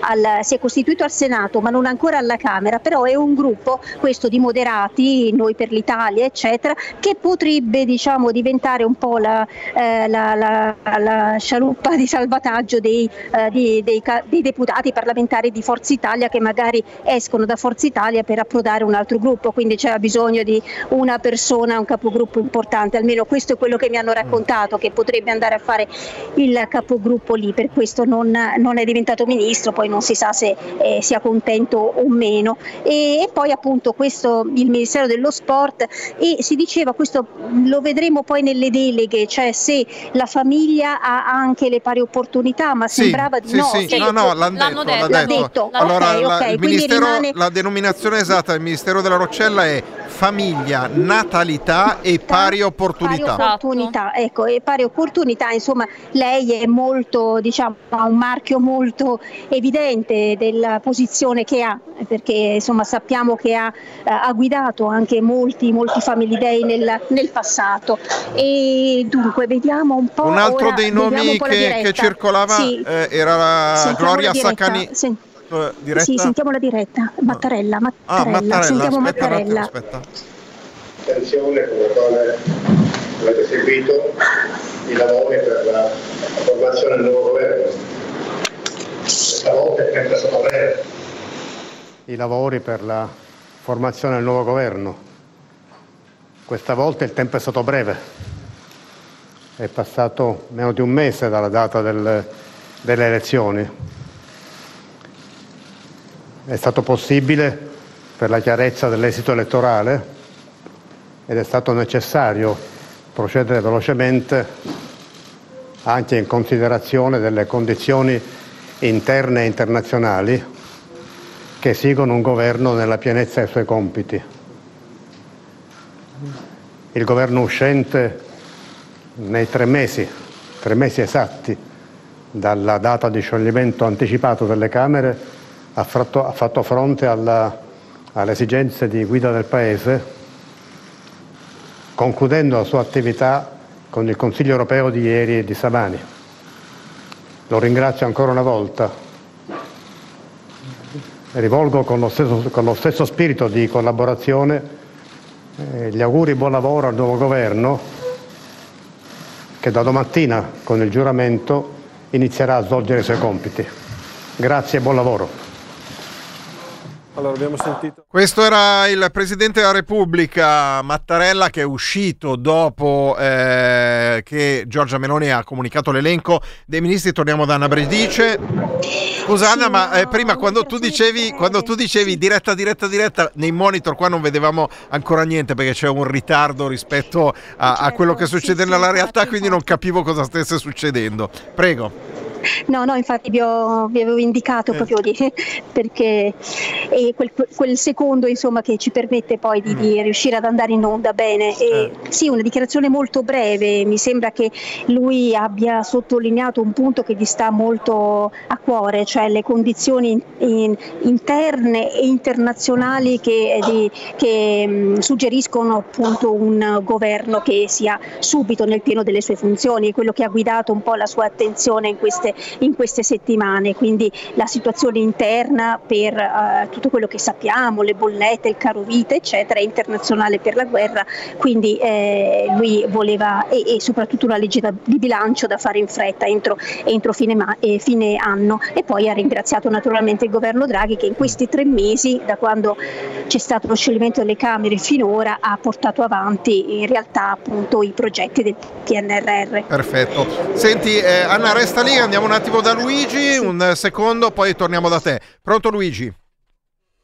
Speaker 8: al- si è costituito al Senato ma non ancora alla Camera, però è un gruppo, questo di moderati, noi per l'Italia, eccetera, che potrebbe diciamo, diventare un po' la, eh, la- la- la scialuppa di salvataggio dei, eh, dei ca- dei deputati parlamentari di Forza Italia che magari escono da Forza Italia per approdare un altro gruppo, quindi c'era bisogno di una persona, un capogruppo importante, almeno questo è quello che mi hanno raccontato, che potrebbe andare a fare il capogruppo lì, per questo non, non è diventato ministro, poi non si sa se eh, sia contento o meno. E, e poi appunto questo, il Ministero dello Sport e si diceva, questo lo vedremo poi nelle deleghe, cioè se la famiglia ha anche le pari opportunità, ma
Speaker 4: Sì,
Speaker 8: sembrava di
Speaker 4: sì,
Speaker 8: no.
Speaker 4: sì,
Speaker 8: cioè,
Speaker 4: no, no, l'hanno detto, l'ha detto. Allora,
Speaker 8: Ok,
Speaker 4: la,
Speaker 8: ok,
Speaker 4: il
Speaker 8: quindi
Speaker 4: ministero,
Speaker 8: rimane-
Speaker 4: la denominazione esatta del Ministero della Roccella è famiglia, natalità e pari opportunità.
Speaker 8: Pari opportunità, ecco, e pari opportunità, insomma, lei è molto, diciamo, ha un marchio molto evidente della posizione che ha, perché insomma sappiamo che ha, eh, ha guidato anche molti, molti family day nel, nel passato. E dunque vediamo un po'.
Speaker 4: Un altro
Speaker 8: ora,
Speaker 4: dei nomi che, che circolava
Speaker 8: Sì.
Speaker 4: eh, era la
Speaker 8: Sentiamo
Speaker 4: Gloria. Saccani.
Speaker 8: Sen-
Speaker 4: diretta?
Speaker 8: Sì, sentiamo la diretta. Mattarella,
Speaker 4: ah,
Speaker 8: Mattarella,
Speaker 4: Mattarella,
Speaker 8: sentiamo
Speaker 4: aspetta
Speaker 8: Mattarella.
Speaker 4: aspetta.
Speaker 11: Attenzione con la quale avete seguito i lavori per la formazione del nuovo governo. Questa volta è sempre stato breve.
Speaker 12: i lavori per la formazione del nuovo governo. Questa volta il tempo è stato breve, è passato meno di un mese dalla data del- delle elezioni. È stato possibile per la chiarezza dell'esito elettorale ed è stato necessario procedere velocemente anche in considerazione delle condizioni interne e internazionali che esigono un governo nella pienezza dei suoi compiti. Il governo uscente nei tre mesi, tre mesi esatti dalla data di scioglimento anticipato delle Camere, ha fatto, ha fatto fronte alla- alle esigenze di guida del Paese, concludendo la sua attività con il Consiglio europeo di ieri e di stamani. Lo ringrazio ancora una volta e rivolgo con lo stesso, con lo stesso spirito di collaborazione eh, gli auguri buon lavoro al nuovo governo che da domattina con il giuramento inizierà a svolgere i suoi compiti. Grazie e buon lavoro.
Speaker 9: Allora, abbiamo sentito.
Speaker 4: Questo era il Presidente della Repubblica Mattarella che è uscito dopo eh, che Giorgia Meloni ha comunicato l'elenco dei ministri. Torniamo da Anna Bredice. Scusa Anna, ma eh, prima quando tu, dicevi, quando tu dicevi diretta, diretta, diretta, nei monitor qua non vedevamo ancora niente perché c'è un ritardo rispetto a, a quello che succede nella realtà, quindi non capivo cosa stesse succedendo. Prego.
Speaker 8: No, no, infatti vi, ho- vi avevo indicato proprio di, perché è quel, quel secondo insomma, che ci permette poi di, di riuscire ad andare in onda bene. E, sì, una dichiarazione molto breve, mi sembra che lui abbia sottolineato un punto che gli sta molto a cuore, cioè le condizioni in- in- interne e internazionali che, di- che, mh, suggeriscono appunto un governo che sia subito nel pieno delle sue funzioni, quello che ha guidato un po' la sua attenzione in queste, in queste settimane, quindi la situazione interna per eh, tutto quello che sappiamo, le bollette, il caro vita, eccetera, e internazionale per la guerra, quindi eh, lui voleva e, e soprattutto una legge di bilancio da fare in fretta entro, entro fine, ma- eh, fine anno e poi ha ringraziato naturalmente il governo Draghi che in questi tre mesi, da quando c'è stato lo scioglimento delle Camere finora, ha portato avanti in realtà appunto i progetti del PNRR.
Speaker 4: Perfetto. Senti, eh, Anna, resta lì, andiamo un attimo da Luigi, un secondo, poi torniamo da te. Pronto Luigi?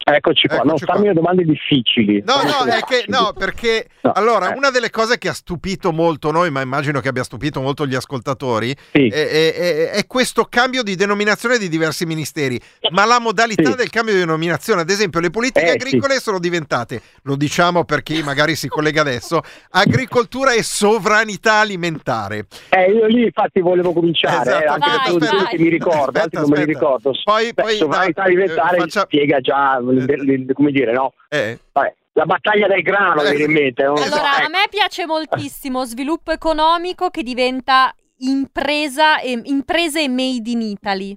Speaker 10: Eccoci qua, non
Speaker 4: Eccoci
Speaker 10: farmi le domande difficili.
Speaker 4: No,
Speaker 10: Fammi
Speaker 4: no, è che, no, perché
Speaker 10: No,
Speaker 4: allora
Speaker 10: eh.
Speaker 4: una delle cose che ha stupito molto noi, ma immagino che abbia stupito molto gli ascoltatori, è, è- è- è questo cambio di denominazione di diversi ministeri. Ma la modalità
Speaker 10: Sì.
Speaker 4: del cambio di denominazione, ad esempio, le politiche
Speaker 10: Eh, sì.
Speaker 4: agricole sono diventate, lo diciamo per chi magari si collega adesso, agricoltura e sovranità alimentare.
Speaker 10: Eh, io lì infatti volevo cominciare,
Speaker 4: Esatto,
Speaker 10: eh, anche
Speaker 4: vai,
Speaker 10: perché
Speaker 4: vai.
Speaker 10: mi ricordo, altri non me li
Speaker 4: aspetta.
Speaker 10: ricordo.
Speaker 4: Poi-
Speaker 10: Beh,
Speaker 4: poi,
Speaker 10: sovranità
Speaker 4: no,
Speaker 10: alimentare
Speaker 4: eh, faccia-
Speaker 10: spiega già, l- come dire, no?
Speaker 4: Eh.
Speaker 10: Vabbè, la battaglia del grano mi viene in mente. non lo so,
Speaker 5: Allora, a
Speaker 10: ecco.
Speaker 5: me piace moltissimo sviluppo economico che diventa impresa e, imprese made in Italy.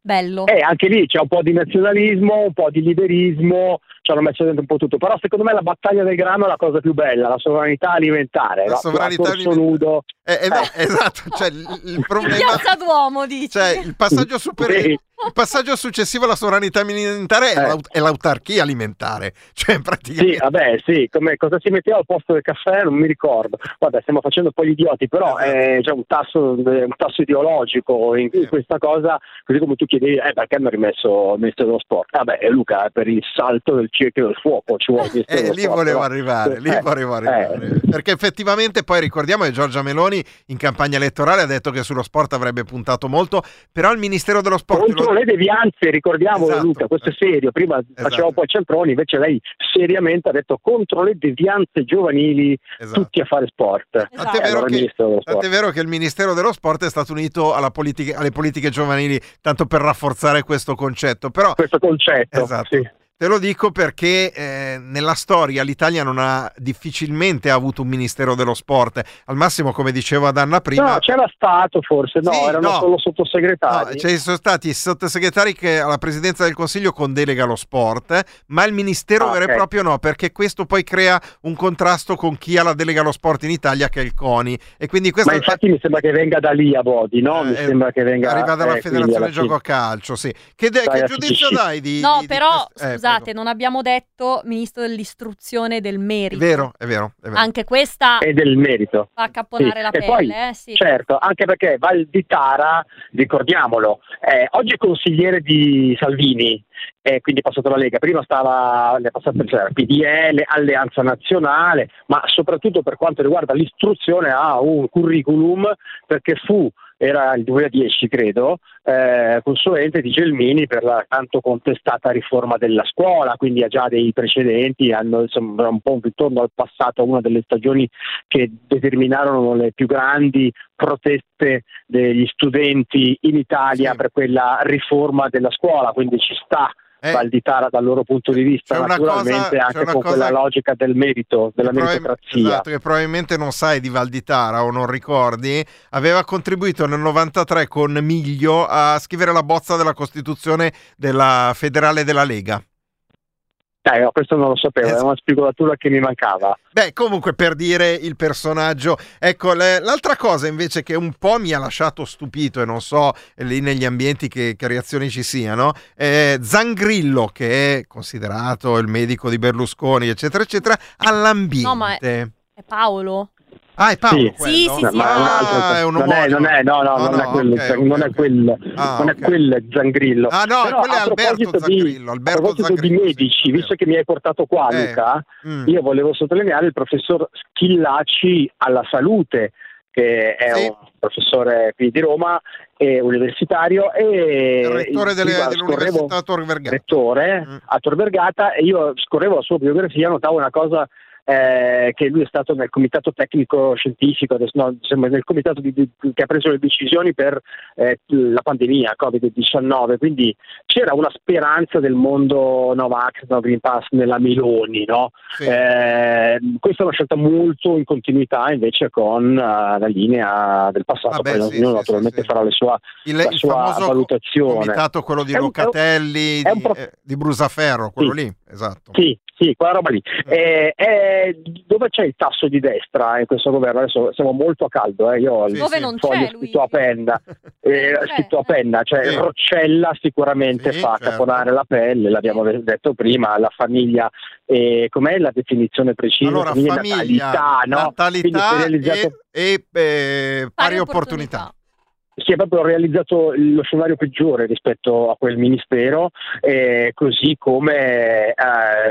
Speaker 5: Bello.
Speaker 10: Eh, anche lì c'è un po' di nazionalismo, un po' di liberismo, ci hanno messo dentro un po' tutto. Però secondo me la battaglia del grano è la cosa più bella, la sovranità alimentare.
Speaker 4: La
Speaker 10: no?
Speaker 4: sovranità
Speaker 10: A torso nudo.
Speaker 4: Eh, eh, beh, esatto, cioè il, il problema...
Speaker 5: Piazza Duomo, dici?
Speaker 4: Cioè, il passaggio, super-
Speaker 10: Sì.
Speaker 4: il passaggio successivo alla sovranità alimentare è,
Speaker 10: Eh.
Speaker 4: l'aut- è l'autarchia alimentare. Cioè,
Speaker 10: Sì,
Speaker 4: praticamente...
Speaker 10: vabbè, sì, come, cosa si metteva al posto del caffè non mi ricordo. Vabbè, stiamo facendo un po' gli idioti, però
Speaker 4: Esatto.
Speaker 10: eh, c'è un tasso, un tasso ideologico in, questa cosa, così come tu chiedevi, eh, perché hanno rimesso il Ministero dello Sport? Vabbè, Luca, è per il salto del cerchio del fuoco ci vuole
Speaker 4: Eh, lì volevo arrivare, lì
Speaker 10: Eh,
Speaker 4: volevo arrivare.
Speaker 10: eh.
Speaker 4: Perché effettivamente poi ricordiamo che Giorgia Meloni in campagna elettorale ha detto che sullo sport avrebbe puntato molto, però il Ministero dello Sport...
Speaker 10: Contro
Speaker 4: lo-
Speaker 10: le devianze, ricordiamolo
Speaker 4: Esatto.
Speaker 10: Luca, questo è serio. Prima faceva un po' il centrone, invece lei seriamente ha detto contro le devianze giovanili, tutti a fare sport.
Speaker 4: Tant'è
Speaker 10: Eh,
Speaker 4: Esatto. vero,
Speaker 10: allora il
Speaker 4: che,
Speaker 10: Sport.
Speaker 4: tant'è vero che il Ministero dello Sport è stato unito alla politica- alle politiche giovanili tanto per rafforzare questo concetto. Però,
Speaker 10: questo concetto,
Speaker 4: esatto. Te lo dico perché eh, nella storia l'Italia non ha difficilmente avuto un Ministero dello Sport. Al massimo, come dicevo ad Anna prima,
Speaker 10: No, c'era stato forse, no,
Speaker 4: Sì,
Speaker 10: erano
Speaker 4: no.
Speaker 10: solo sottosegretari.
Speaker 4: No, ci sono stati sottosegretari che alla presidenza del Consiglio con delega allo sport, eh, ma il ministero
Speaker 10: Ah,
Speaker 4: vero e
Speaker 10: ok.
Speaker 4: proprio no, perché questo poi crea un contrasto con chi ha la delega allo sport in Italia, che è il CONI. E quindi questo
Speaker 10: Ma infatti mi sembra che venga da lì a Bodi, no? Mi
Speaker 4: Eh,
Speaker 10: sembra che venga
Speaker 4: arriva dalla
Speaker 10: eh,
Speaker 4: Federazione Gioco. Calcio, sì. Che, de-
Speaker 10: Dai,
Speaker 4: che giudizio dai di...
Speaker 5: No,
Speaker 4: di- di
Speaker 5: però
Speaker 4: questo? Eh,
Speaker 5: scusate, non abbiamo detto ministro dell'istruzione e del
Speaker 4: È
Speaker 5: merito.
Speaker 4: vero, è vero. È vero.
Speaker 5: Anche questa
Speaker 10: E del merito.
Speaker 5: fa accapponare
Speaker 10: Sì.
Speaker 5: la
Speaker 10: E
Speaker 5: pelle,
Speaker 10: poi,
Speaker 5: eh, sì.
Speaker 10: Certo, anche perché Val di Tara, ricordiamolo, è oggi è consigliere di Salvini, e quindi è passato alla Lega, prima stava è passato cioè, PDL, Alleanza Nazionale, ma soprattutto per quanto riguarda l'istruzione ha un curriculum perché fu era il 2010 credo, eh, consulente di Gelmini per la tanto contestata riforma della scuola, quindi ha già dei precedenti, hanno insomma un po' un ritorno al passato, una delle stagioni che determinarono le più grandi proteste degli studenti in Italia per quella riforma della scuola, quindi ci sta
Speaker 4: Eh.
Speaker 10: Valditara dal loro punto di vista, naturalmente
Speaker 4: cosa-
Speaker 10: anche
Speaker 4: una
Speaker 10: con
Speaker 4: cosa-
Speaker 10: quella logica del merito, della meritocrazia.
Speaker 4: esatto, che probabilmente non sai di Valditara o non ricordi, aveva contribuito nel 93 con Miglio a scrivere la bozza della Costituzione della federale della Lega.
Speaker 10: Eh, no, questo non lo sapevo, è una spigolatura che mi mancava.
Speaker 4: Beh, comunque per dire il personaggio, ecco, le- l'altra cosa invece che un po' mi ha lasciato stupito e non so lì negli ambienti che, che reazioni ci siano, è Zangrillo che è considerato il medico di Berlusconi, eccetera, eccetera, all'ambiente.
Speaker 5: No, ma è, è Paolo.
Speaker 4: Ah, è Paolo
Speaker 10: Sì.
Speaker 4: quello?
Speaker 5: Sì, sì, sì.
Speaker 10: Ma è un
Speaker 4: Ah,
Speaker 10: altro-
Speaker 4: è un
Speaker 10: non, è, non è, no, no,
Speaker 4: No,
Speaker 10: non,
Speaker 4: no,
Speaker 10: è quel,
Speaker 4: ok, ok,
Speaker 10: non è
Speaker 4: ok.
Speaker 10: quel,
Speaker 4: Ah,
Speaker 10: non è quel Zangrillo.
Speaker 4: Ah, no,
Speaker 10: Però,
Speaker 4: quello è
Speaker 10: a
Speaker 4: Alberto
Speaker 10: proposito di-
Speaker 4: Zangrillo, Alberto
Speaker 10: a proposito
Speaker 4: Zangrillo,
Speaker 10: di medici, visto che mi hai portato qua,
Speaker 4: Eh,
Speaker 10: Luca,
Speaker 4: mm.
Speaker 10: io volevo sottolineare il professor Schillaci alla salute, che è
Speaker 4: Sì.
Speaker 10: un professore qui di Roma, e universitario, e
Speaker 4: Il rettore delle- dell'Università
Speaker 10: scorrevo-
Speaker 4: Tor Vergata.
Speaker 10: rettore
Speaker 4: Mm.
Speaker 10: a Tor Vergata e io scorrevo la sua biografia, notavo una cosa eh, che lui è stato nel comitato tecnico scientifico, adesso no, insomma, nel comitato di- di- che ha preso le decisioni per eh, la pandemia Covid-19, quindi c'era una speranza del mondo Novax, no Green Pass nella Meloni, no?
Speaker 4: Sì.
Speaker 10: Eh, questa è una scelta molto in continuità invece con eh, la linea del passato,
Speaker 4: Vabbè,
Speaker 10: poi
Speaker 4: sì,
Speaker 10: ognuno
Speaker 4: sì,
Speaker 10: naturalmente farà le sua,
Speaker 4: Il,
Speaker 10: la
Speaker 4: il
Speaker 10: sua valutazione.
Speaker 4: comitato, quello di
Speaker 10: È un-
Speaker 4: Locatelli,
Speaker 10: è un
Speaker 4: di, eh, di Brusaferro, quello lì, esatto.
Speaker 10: Sì, sì, quella roba lì. Eh, eh, dove c'è il tasso di destra in questo governo? Adesso siamo molto a caldo, eh. io ho il
Speaker 5: Dove
Speaker 4: sì.
Speaker 10: foglio scritto a penna, eh,
Speaker 5: c'è,
Speaker 10: scritto a
Speaker 5: eh.
Speaker 10: penna, cioè
Speaker 4: Sì.
Speaker 10: Roccella sicuramente
Speaker 4: Sì,
Speaker 10: fa
Speaker 4: certo.
Speaker 10: caponare la pelle, l'abbiamo detto prima, la famiglia, eh, com'è la definizione precisa?
Speaker 4: Allora,
Speaker 10: Famiglia,
Speaker 4: famiglia,
Speaker 10: natalità, no? Quindi
Speaker 4: natalità
Speaker 10: realizzato-
Speaker 4: e, e, eh, pari opportunità.
Speaker 10: Si è proprio realizzato lo scenario peggiore rispetto a quel ministero, eh, così come eh,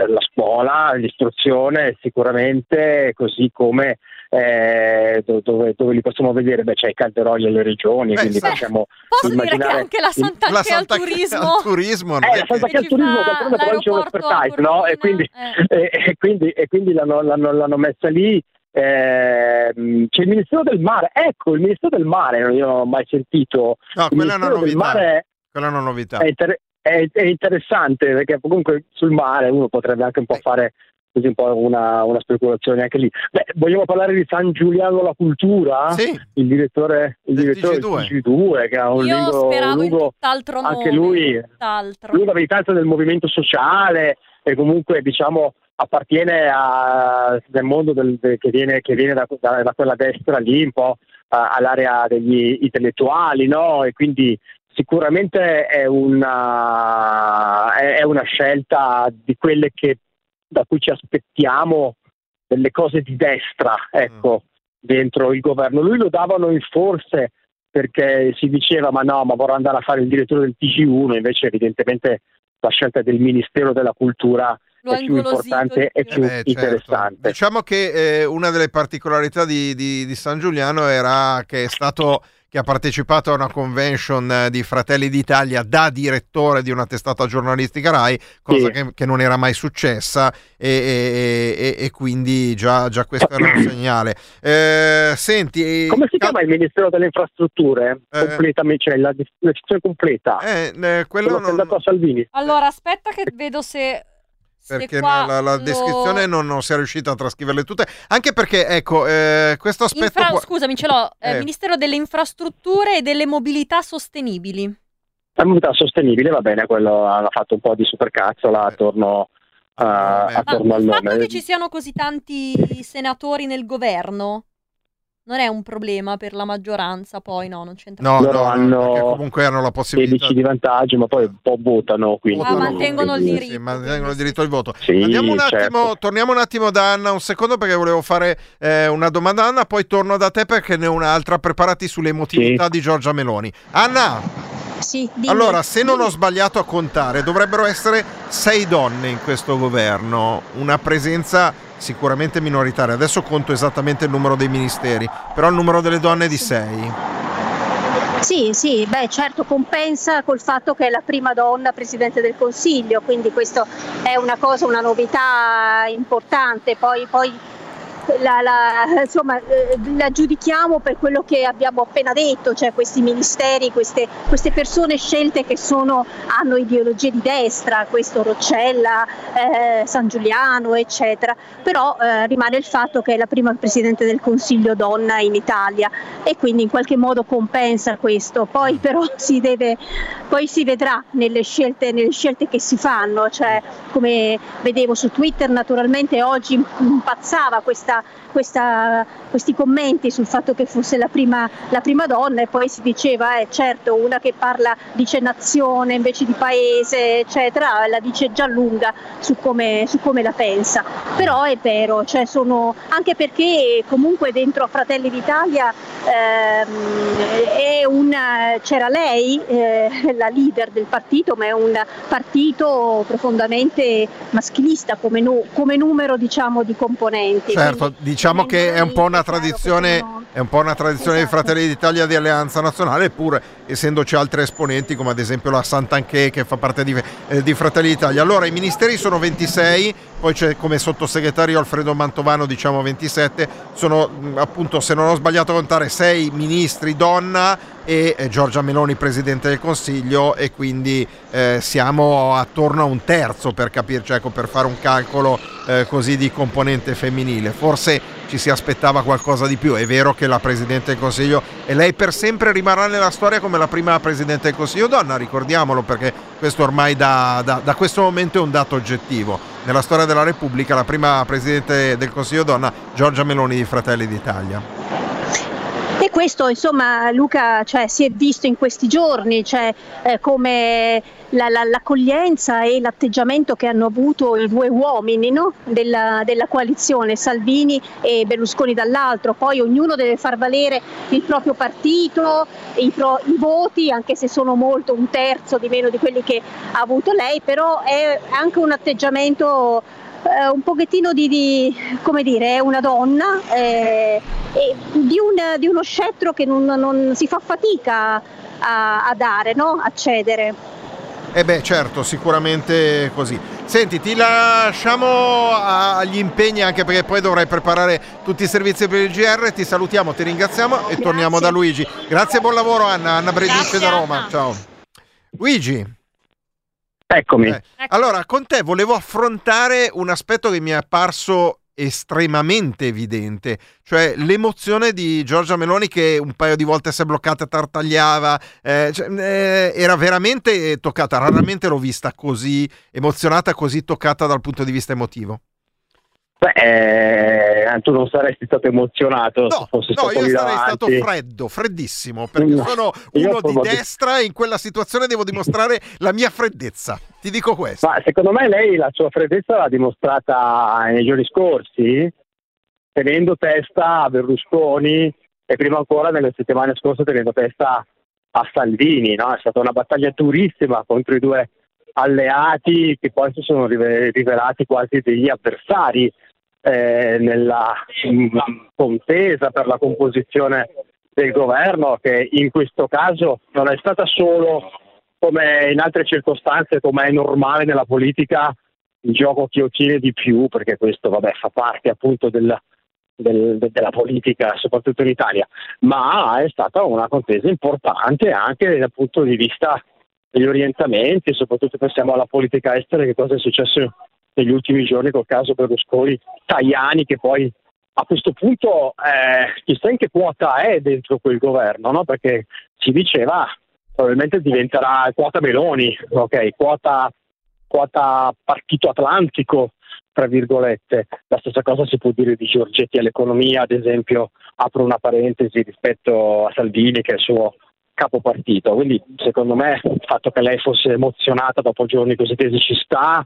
Speaker 10: la scuola, l'istruzione sicuramente, così come eh, do- dove, dove li possiamo vedere, beh c'è i calderoli alle regioni,
Speaker 4: Beh,
Speaker 10: quindi
Speaker 4: sì.
Speaker 10: possiamo
Speaker 5: Posso dire che
Speaker 10: immaginare...
Speaker 5: anche la Santa
Speaker 4: La
Speaker 5: al
Speaker 4: Santa Che
Speaker 5: turismo.
Speaker 4: al turismo
Speaker 10: Eh,
Speaker 4: è
Speaker 10: la Santa
Speaker 4: che-
Speaker 10: al turismo, d'altronde però c'è un expertise, no? E quindi,
Speaker 5: eh.
Speaker 10: e, e quindi, e quindi l'hanno, l'hanno- l'hanno messa lì. Ehm, c'è il Ministero del Mare, ecco il Ministero del Mare, non io non ho mai sentito.
Speaker 4: No,
Speaker 10: il
Speaker 4: quella è.
Speaker 10: Mare
Speaker 4: Quella è una novità.
Speaker 10: è, inter- è- è interessante perché comunque sul mare uno potrebbe anche un po' fare così un po' una, una speculazione anche lì. Beh, vogliamo parlare di San Giuliano la Cultura?
Speaker 4: Sì.
Speaker 10: Il direttore, il
Speaker 4: Del
Speaker 10: direttore
Speaker 4: TG2.
Speaker 10: del TG2 che ha un
Speaker 5: Io
Speaker 10: lungo,
Speaker 5: speravo in
Speaker 10: lungo
Speaker 5: tutt'altro nome.
Speaker 10: anche lui
Speaker 5: Tutt'altro.
Speaker 10: lunga militanza del movimento sociale e comunque diciamo appartiene a- del mondo del- de- che viene, che viene da, da- da quella destra lì un po' a- all'area degli intellettuali no? e quindi sicuramente è una, è è una scelta di quelle che, da cui ci aspettiamo delle cose di destra ecco, dentro il governo lui lo davano in forse perché si diceva ma no, ma vorrà andare a fare il direttore del TG1, invece evidentemente la scelta del Ministero della Cultura è più importante e
Speaker 5: più.
Speaker 10: più
Speaker 4: Eh beh, certo.
Speaker 10: interessante.
Speaker 4: Diciamo che eh, una delle particolarità di, di- di San Giuliano era che è stato che ha partecipato a una convention eh, di Fratelli d'Italia da direttore di una testata giornalistica RAI, cosa
Speaker 10: Sì.
Speaker 4: che, che non era mai successa e, e- e- e quindi già, già questo era un segnale. Eh, senti,
Speaker 10: Come si
Speaker 4: Cal-
Speaker 10: chiama il Ministero delle Infrastrutture?
Speaker 4: Eh.
Speaker 10: Completamente, cioè la descrizione completa.
Speaker 4: Eh, eh, quello
Speaker 10: Quello che è
Speaker 4: non-
Speaker 10: andato a Salvini.
Speaker 5: Allora, aspetta che vedo se...
Speaker 4: perché la, la
Speaker 5: lo-
Speaker 4: descrizione non, non si è riuscita a trascriverle tutte, anche perché ecco, eh, questo aspetto
Speaker 5: Infra-
Speaker 4: qua-
Speaker 5: Scusami, ce l'ho. eh,
Speaker 4: Eh.
Speaker 5: Ministero delle Infrastrutture e delle Mobilità Sostenibili.
Speaker 10: La mobilità sostenibile, va bene, quello hanno fatto un po' di supercazzola attorno, eh,
Speaker 4: vabbè.
Speaker 5: Ma
Speaker 10: attorno al
Speaker 5: il fatto
Speaker 10: nome.
Speaker 5: che ci siano così tanti senatori nel governo non è un problema per la maggioranza, poi no, non c'entra.
Speaker 4: No, no, no,
Speaker 10: hanno
Speaker 4: perché comunque hanno la possibilità
Speaker 10: 16 di vantaggio, ma poi un po' votano. Quindi
Speaker 5: Ah, mantengono il diritto.
Speaker 4: Sì, mantengono il diritto al voto.
Speaker 10: Sì,
Speaker 4: Andiamo un attimo,
Speaker 10: certo.
Speaker 4: torniamo un attimo da Anna un secondo perché volevo fare eh, una domanda a Anna, poi torno da te perché ne ho un'altra. Preparati sulle emotività
Speaker 10: Sì.
Speaker 4: di Giorgia Meloni. Anna,
Speaker 8: Sì, dimmi.
Speaker 4: allora, se non ho sbagliato a contare, dovrebbero essere sei donne in questo governo, una presenza sicuramente minoritaria. Adesso conto esattamente il numero dei ministeri, però il numero delle donne è di sei.
Speaker 8: Sì, sì, beh certo compensa col fatto che è la prima donna Presidente del Consiglio, quindi questo è una cosa, una novità importante. Poi, poi la, la- insomma, eh, la giudichiamo per quello che abbiamo appena detto, cioè questi ministeri, queste, queste persone scelte che sono, hanno ideologie di destra, questo Roccella, eh, San Giuliano, eccetera. Però eh, rimane il fatto che è la prima Presidente del Consiglio donna in Italia e quindi in qualche modo compensa questo. Poi però si deve, poi si vedrà nelle scelte, nelle scelte che si fanno, cioè come vedevo su Twitter naturalmente oggi impazzava questa, questa- questi commenti sul fatto che fosse la prima, la prima donna e poi si diceva eh, certo una che parla dice nazione invece di paese eccetera la dice già lunga su come, su come la pensa. Però è vero cioè sono, anche perché comunque dentro Fratelli d'Italia ehm, una- c'era lei eh, la leader del partito ma è un partito profondamente maschilista come, nu- come numero diciamo di componenti.
Speaker 4: Certo, diciamo che è un po' una tradizione, è un po' una tradizione dei Fratelli d'Italia di Alleanza Nazionale, eppure essendoci altri esponenti come ad esempio la Santanché che fa parte di, eh, di Fratelli d'Italia. Allora i ministeri sono 26, poi c'è come sottosegretario Alfredo Mantovano diciamo 27, sono appunto se non ho sbagliato a contare 6 ministri donna e eh, Giorgia Meloni Presidente del Consiglio e quindi eh, siamo attorno a un terzo per capirci, ecco, per fare un calcolo eh, così di componente femminile. Forse ci si aspettava qualcosa di più, è vero che la Presidente del Consiglio e lei per sempre rimarrà nella storia come la prima Presidente del Consiglio donna, ricordiamolo perché questo ormai da, da- da questo momento è un dato oggettivo. Nella storia della Repubblica la prima Presidente del Consiglio donna, Giorgia Meloni di Fratelli d'Italia.
Speaker 8: Questo insomma Luca cioè, si è visto in questi giorni, cioè, eh, come la- la- l'accoglienza e l'atteggiamento che hanno avuto i due uomini no? della, della coalizione, Salvini e Berlusconi dall'altro, poi ognuno deve far valere il proprio partito, i, pro- i voti, anche se sono molto, un terzo di meno di quelli che ha avuto lei, però è anche un atteggiamento eh, un pochettino di, di- come dire, è una donna eh, e di, un- di uno scettro che non, non si fa fatica a, a dare, no? a cedere.
Speaker 4: Eh beh, certo, sicuramente così. Senti, ti lasciamo agli impegni anche perché poi dovrai preparare tutti i servizi per il GR. Ti salutiamo, ti ringraziamo e torniamo da Luigi. Grazie e buon lavoro Anna, Anna Bredice da Roma. Ciao. Luigi.
Speaker 10: Eccomi.
Speaker 4: Eh, Allora, con te volevo affrontare un aspetto che mi è apparso estremamente evidente, cioè l'emozione di Giorgia Meloni che un paio di volte si è bloccata, tartagliava, eh, cioè, eh, era veramente toccata, raramente l'ho vista così emozionata, così toccata dal punto di vista emotivo.
Speaker 10: Beh, eh, tu non saresti stato emozionato se fossi
Speaker 4: No,
Speaker 10: stato
Speaker 4: io sarei
Speaker 10: davanti.
Speaker 4: stato freddo, freddissimo, perché
Speaker 10: No,
Speaker 4: sono uno di destra e in quella situazione devo dimostrare la mia freddezza. Ti dico questo.
Speaker 10: Ma secondo me lei la sua freddezza l'ha dimostrata nei giorni scorsi, tenendo testa a Berlusconi e prima ancora nelle settimane scorse tenendo testa a Salvini. no? È stata una battaglia durissima contro i due alleati che poi si sono rive- rivelati quasi degli avversari eh, nella contesa per la composizione del governo che in questo caso non è stata solo come in altre circostanze, come è normale nella politica, il gioco chi ottiene di più, perché questo vabbè, fa parte appunto del- del- de- della politica, soprattutto in Italia, ma è stata una contesa importante anche dal punto di vista degli orientamenti, soprattutto pensiamo alla politica estera, che cosa è successo negli ultimi giorni col caso Berlusconi, Tajani che poi a questo punto eh, chissà in che quota è dentro quel governo, no? perché si diceva probabilmente diventerà quota Meloni, ok, quota, quota partito atlantico, tra virgolette. La stessa cosa si può dire di Giorgetti all'economia, ad esempio, apro una parentesi rispetto a Salvini che è il suo capopartito. Quindi secondo me il fatto che lei fosse emozionata dopo giorni così tesi ci sta,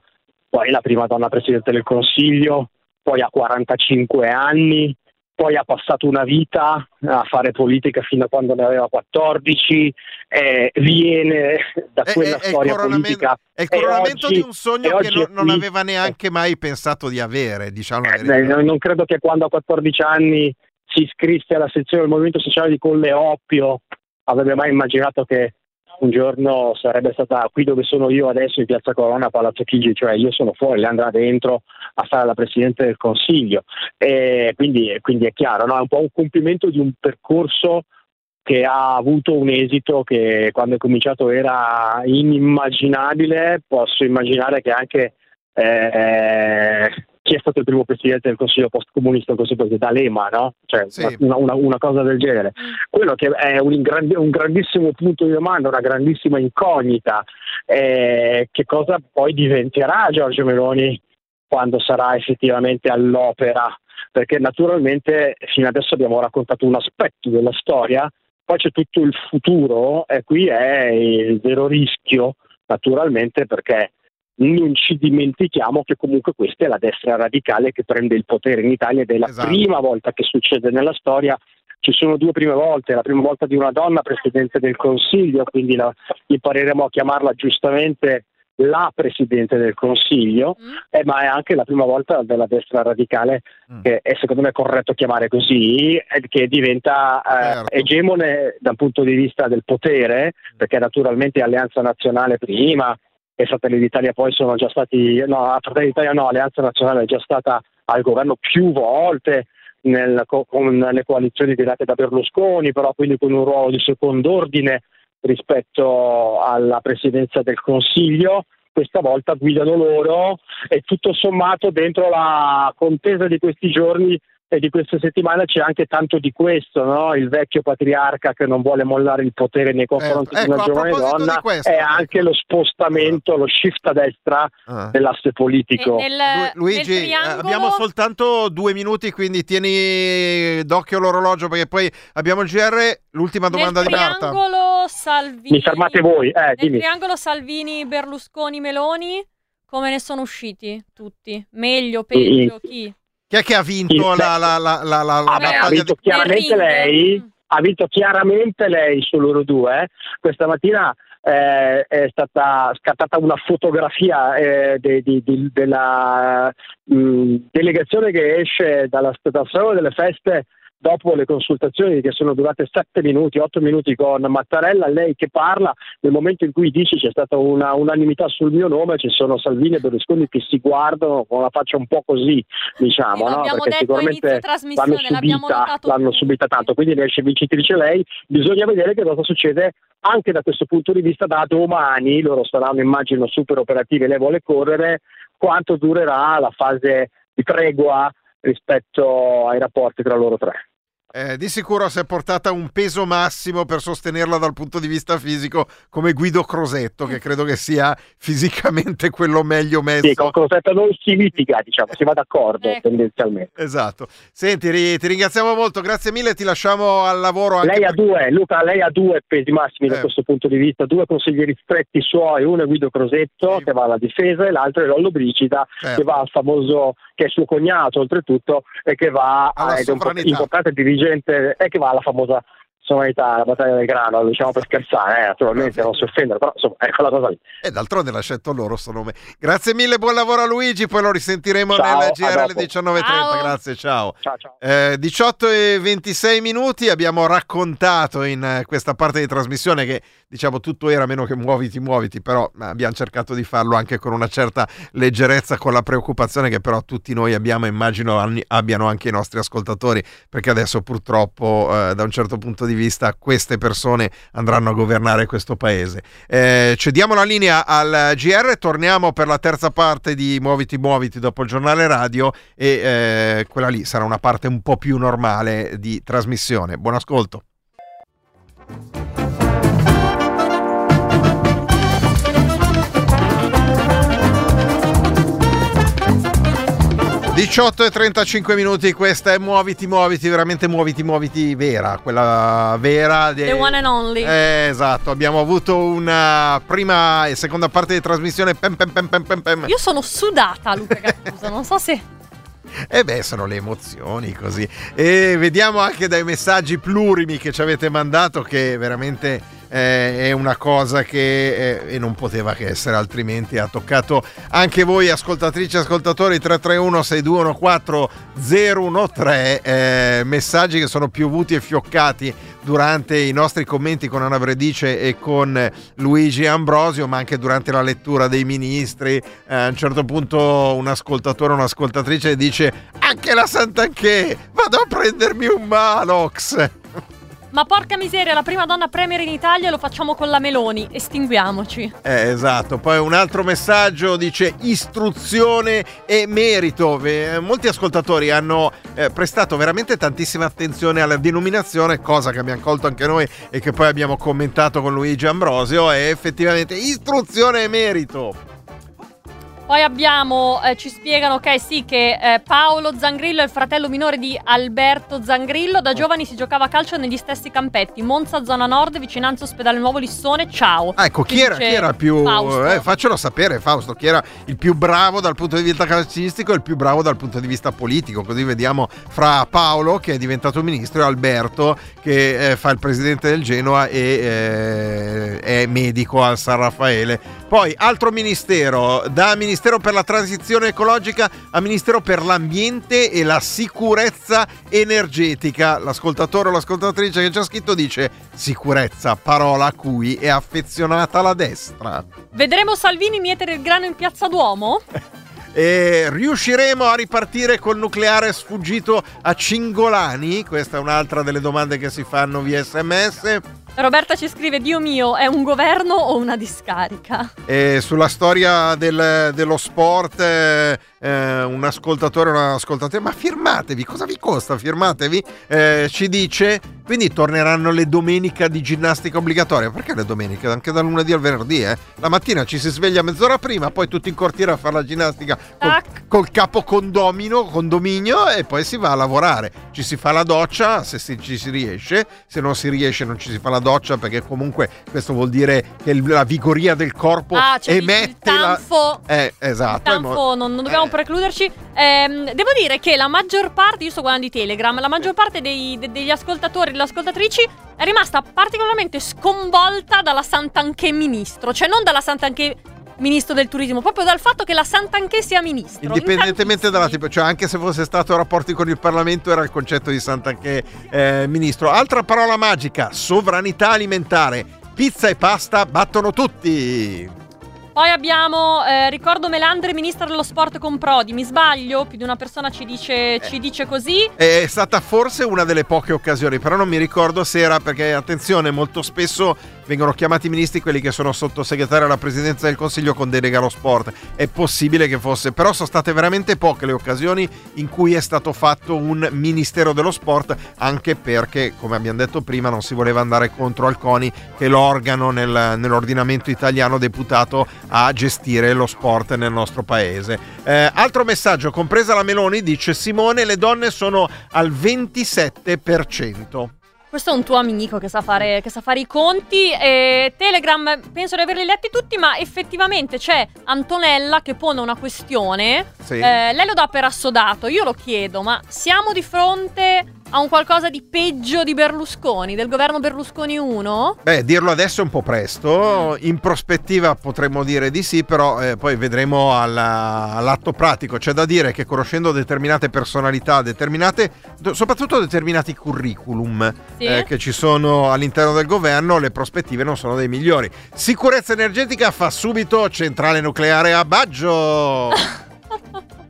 Speaker 10: poi è la prima donna Presidente del Consiglio, poi ha 45 anni, poi ha passato una vita a fare politica fino a quando ne aveva 14, eh, viene da quella
Speaker 4: è
Speaker 10: storia
Speaker 4: coronamento-
Speaker 10: politica.
Speaker 4: È il coronamento
Speaker 10: oggi-
Speaker 4: di un sogno che non,
Speaker 10: è
Speaker 4: non aveva neanche mai pensato di avere, diciamo
Speaker 10: Eh, non credo che quando a 14 anni si iscrisse alla sezione del Movimento Sociale di Colle Oppio avrebbe mai immaginato che un giorno sarebbe stata qui dove sono io adesso in Piazza Corona, Palazzo Chigi, cioè io sono fuori, lei andrà dentro a fare la Presidente del Consiglio. E quindi, quindi è chiaro, no? è un po' un compimento di un percorso che ha avuto un esito che quando è cominciato era inimmaginabile, posso immaginare che anche eh, chi è stato il primo presidente del Consiglio post-comunista così così D'Alema, no? Cioè, una, una- una cosa del genere. Quello che è un, un grandissimo punto di domanda, una grandissima incognita, è che cosa poi diventerà Giorgio Meloni quando sarà effettivamente all'opera, perché naturalmente fino adesso abbiamo raccontato un aspetto della storia, poi c'è tutto il futuro e qui è il vero rischio, naturalmente, perché non ci dimentichiamo che comunque questa è la destra radicale che prende il potere in Italia ed è la prima volta che succede nella storia. Ci sono due prime volte, la prima volta di una donna Presidente del Consiglio, quindi la, impareremo a chiamarla giustamente la Presidente del Consiglio, eh, ma è anche la prima volta della destra radicale, che è secondo me corretto chiamare così, eh, che diventa eh, egemone dal punto di vista del potere, perché naturalmente Alleanza Nazionale prima e Fratelli d'Italia poi sono già stati, no, Fratelli d'Italia no, Alleanza Nazionale è già stata al governo più volte nel- co- con le coalizioni dirette da Berlusconi, però quindi con un ruolo di second'ordine rispetto alla presidenza del Consiglio. Questa volta guidano loro e tutto sommato dentro la contesa di questi giorni e di queste settimane c'è anche tanto di questo, no? il vecchio patriarca che non vuole mollare il potere nei confronti
Speaker 4: ecco,
Speaker 10: di una
Speaker 4: a
Speaker 10: giovane donna
Speaker 4: questo, ecco.
Speaker 10: e anche lo spostamento, lo shift a destra
Speaker 4: Ah.
Speaker 10: dell'asse politico.
Speaker 4: Lu- Luigi, eh, abbiamo soltanto due minuti, quindi tieni d'occhio l'orologio perché poi abbiamo il GR. L'ultima domanda
Speaker 5: nel
Speaker 4: di Marta.
Speaker 5: triangolo Salvini,
Speaker 10: Mi fermate voi, eh,
Speaker 5: nel
Speaker 10: dimmi.
Speaker 5: triangolo Salvini, Berlusconi, Meloni, come ne sono usciti tutti? Meglio, peggio, chi?
Speaker 4: Chi è che ha vinto la, la, la, la, la, la
Speaker 10: Ah, beh, ha vinto
Speaker 4: di-
Speaker 10: chiaramente lei, ha vinto chiaramente lei su loro due. eh. Questa mattina eh, è stata scattata una fotografia eh, de- di- di- della mh, delegazione che esce dalla, dal Salone delle Feste dopo le consultazioni che sono durate 7 minuti, 8 minuti con Mattarella, lei che parla, nel momento in cui dice c'è stata una unanimità sul mio nome, ci sono Salvini e Berlusconi che si guardano con la faccia un po' così, diciamo, no?
Speaker 5: l'abbiamo
Speaker 10: perché sicuramente l'hanno subita, l'hanno subita tanto, quindi ne esce vincitrice lei, bisogna vedere che cosa succede anche da questo punto di vista. Da domani, loro saranno immagino super operativi, lei vuole correre, quanto durerà la fase di tregua rispetto ai rapporti tra loro tre.
Speaker 4: Eh, di sicuro si è portata un peso massimo per sostenerla dal punto di vista fisico come Guido Crosetto, che credo che sia fisicamente quello meglio messo.
Speaker 10: Sì, con Crosetto non si litiga, diciamo, si va d'accordo tendenzialmente.
Speaker 4: Esatto. Senti, ri- ti ringraziamo molto, grazie mille, ti lasciamo al lavoro anche
Speaker 10: Lei ha
Speaker 4: per-
Speaker 10: due, Luca, lei ha due pesi massimi da
Speaker 4: Eh.
Speaker 10: questo punto di vista, due consiglieri stretti suoi, uno è Guido Crosetto che va alla difesa e l'altro è Lollo Brigida
Speaker 4: Certo.
Speaker 10: che va al famoso, che è suo cognato oltretutto e che va
Speaker 4: Alla
Speaker 10: è un po- importante dirigente e che va alla famosa sovranità, la battaglia del grano, lo diciamo per scherzare, eh, naturalmente non si offendono, però insomma è quella cosa lì.
Speaker 4: E d'altronde l'ha scelto loro sto nome. Grazie mille, buon lavoro a Luigi, poi lo risentiremo
Speaker 10: Ciao,
Speaker 4: nel
Speaker 10: a
Speaker 4: GR alle
Speaker 10: dopo.
Speaker 4: 19.30. Grazie, ciao.
Speaker 10: Ciao, ciao.
Speaker 4: Eh, 18 e 26 minuti abbiamo raccontato in eh, questa parte di trasmissione che diciamo tutto era meno che muoviti muoviti però eh, abbiamo cercato di farlo anche con una certa leggerezza con la preoccupazione che però tutti noi abbiamo immagino abbiano anche i nostri ascoltatori perché adesso purtroppo eh, da un certo punto di vista queste persone andranno a governare questo paese. Eh, cediamo la linea al GR torniamo per la terza parte di Muoviti Muoviti dopo il giornale radio e eh, quella lì sarà una parte un po' più normale di trasmissione. Buon ascolto 18 e 35 minuti, questa è Muoviti Muoviti, veramente Muoviti Muoviti vera, quella vera. di-
Speaker 5: The one and only.
Speaker 4: Eh, esatto, abbiamo avuto una prima e seconda parte di trasmissione. Pem, pem, pem, pem, pem, pem.
Speaker 5: Io sono sudata, Luca Gattuso, non so se...
Speaker 4: E beh, sono le emozioni così. E vediamo anche dai messaggi plurimi che ci avete mandato che veramente eh, è una cosa che eh, non poteva che essere altrimenti ha toccato anche voi ascoltatrici e ascoltatori 331 6214 013 eh, messaggi che sono piovuti e fioccati durante i nostri commenti con Anna Bredice e con Luigi Ambrosio ma anche durante la lettura dei ministri. Eh, a un certo punto un ascoltatore o un'ascoltatrice dice anche la Sant'Anché vado a prendermi un Malox
Speaker 5: Ma porca miseria, la prima donna premier in Italia lo facciamo con la Meloni. Estinguiamoci.
Speaker 4: Eh, esatto, poi un altro messaggio dice istruzione e merito. Molti ascoltatori hanno eh, prestato veramente tantissima attenzione alla denominazione, cosa che abbiamo colto anche noi e che poi abbiamo commentato con Luigi Ambrosio, è effettivamente istruzione e merito.
Speaker 5: Poi abbiamo, eh, ci spiegano che sì, che eh, Paolo Zangrillo è il fratello minore di Alberto Zangrillo. Da giovani si giocava a calcio negli stessi campetti. Monza, zona nord, vicinanza ospedale Nuovo Lissone. Ciao.
Speaker 4: Ah, ecco, chi era, chi era più... Eh, faccelo sapere Fausto, chi era il più bravo dal punto di vista calcistico e il più bravo dal punto di vista politico. Così vediamo fra Paolo, che è diventato ministro, e Alberto, che eh, fa il presidente del Genoa e eh, è medico al San Raffaele. Poi altro ministero, da Ministero per la transizione ecologica a Ministero per l'ambiente e la sicurezza energetica. L'ascoltatore o l'ascoltatrice che ci ha scritto dice sicurezza, parola a cui è affezionata la destra.
Speaker 5: Vedremo Salvini mietere il grano in piazza Duomo?
Speaker 4: E riusciremo a ripartire col nucleare sfuggito a Cingolani? Questa è un'altra delle domande che si fanno via sms.
Speaker 5: Roberta ci scrive: Dio mio, è un governo o una discarica?
Speaker 4: E sulla storia del- dello sport, eh, eh, un ascoltatore o un'ascoltatrice, ma firmatevi, cosa vi costa? Firmatevi, eh, ci dice, quindi torneranno le domeniche di ginnastica obbligatoria. Perché le domeniche? Anche dal lunedì al venerdì, eh? La mattina ci si sveglia mezz'ora prima, poi tutti in cortiere a fare la ginnastica col, col capo condomino, condominio e poi si va a lavorare. Ci si fa la doccia se si- ci si riesce, se non si riesce non ci si fa la doccia perché comunque questo vuol dire che il- la vigoria del corpo
Speaker 5: Ah, cioè il- il
Speaker 4: emette la...
Speaker 5: tanfo.
Speaker 4: Eh, esatto. mo-
Speaker 5: Tanfo, non, non dobbiamo precluderci. Ehm, devo dire che la maggior parte, io sto guardando di Telegram, la maggior parte dei- de- degli ascoltatori e delle ascoltatrici è rimasta particolarmente sconvolta dalla Sant'Anché ministro. Cioè non dalla Sant'Anché ministro del turismo, proprio dal fatto che la Sant'Anché sia ministro.
Speaker 4: Indipendentemente dalla tipo, cioè anche se fosse stato rapporti con il Parlamento era il concetto di Sant'Anché eh, ministro. Altra parola magica, sovranità alimentare. Pizza e pasta battono tutti.
Speaker 5: Poi abbiamo, eh, ricordo Melandri, ministro dello sport con Prodi. Mi sbaglio? Più di una persona ci dice, ci dice così.
Speaker 4: È stata forse una delle poche occasioni, però non mi ricordo se era perché, attenzione, molto spesso vengono chiamati ministri quelli che sono sottosegretari alla presidenza del Consiglio con delega allo sport. È possibile che fosse, però sono state veramente poche le occasioni in cui è stato fatto un ministero dello sport, anche perché, come abbiamo detto prima, non si voleva andare contro al CONI, che è l'organo nel- nell'ordinamento italiano deputato a gestire lo sport nel nostro paese. Eh, altro messaggio, compresa la Meloni, dice Simone, le donne sono al 27%.
Speaker 5: Questo è un tuo amico che sa fare, che sa fare i conti. E Telegram, penso di averli letti tutti, ma effettivamente c'è Antonella che pone una questione.
Speaker 4: Sì.
Speaker 5: Eh, lei lo dà per assodato. Io lo chiedo, ma siamo di fronte a un qualcosa di peggio di Berlusconi, del governo Berlusconi 1?
Speaker 4: Beh, dirlo adesso è un po' presto, in prospettiva potremmo dire di sì, però eh, poi vedremo alla- all'atto pratico. C'è da dire che conoscendo determinate personalità, determinate, soprattutto determinati curriculum
Speaker 5: Sì.
Speaker 4: eh, che ci sono all'interno del governo, le prospettive non sono dei migliori. Sicurezza energetica fa subito centrale nucleare a Baggio.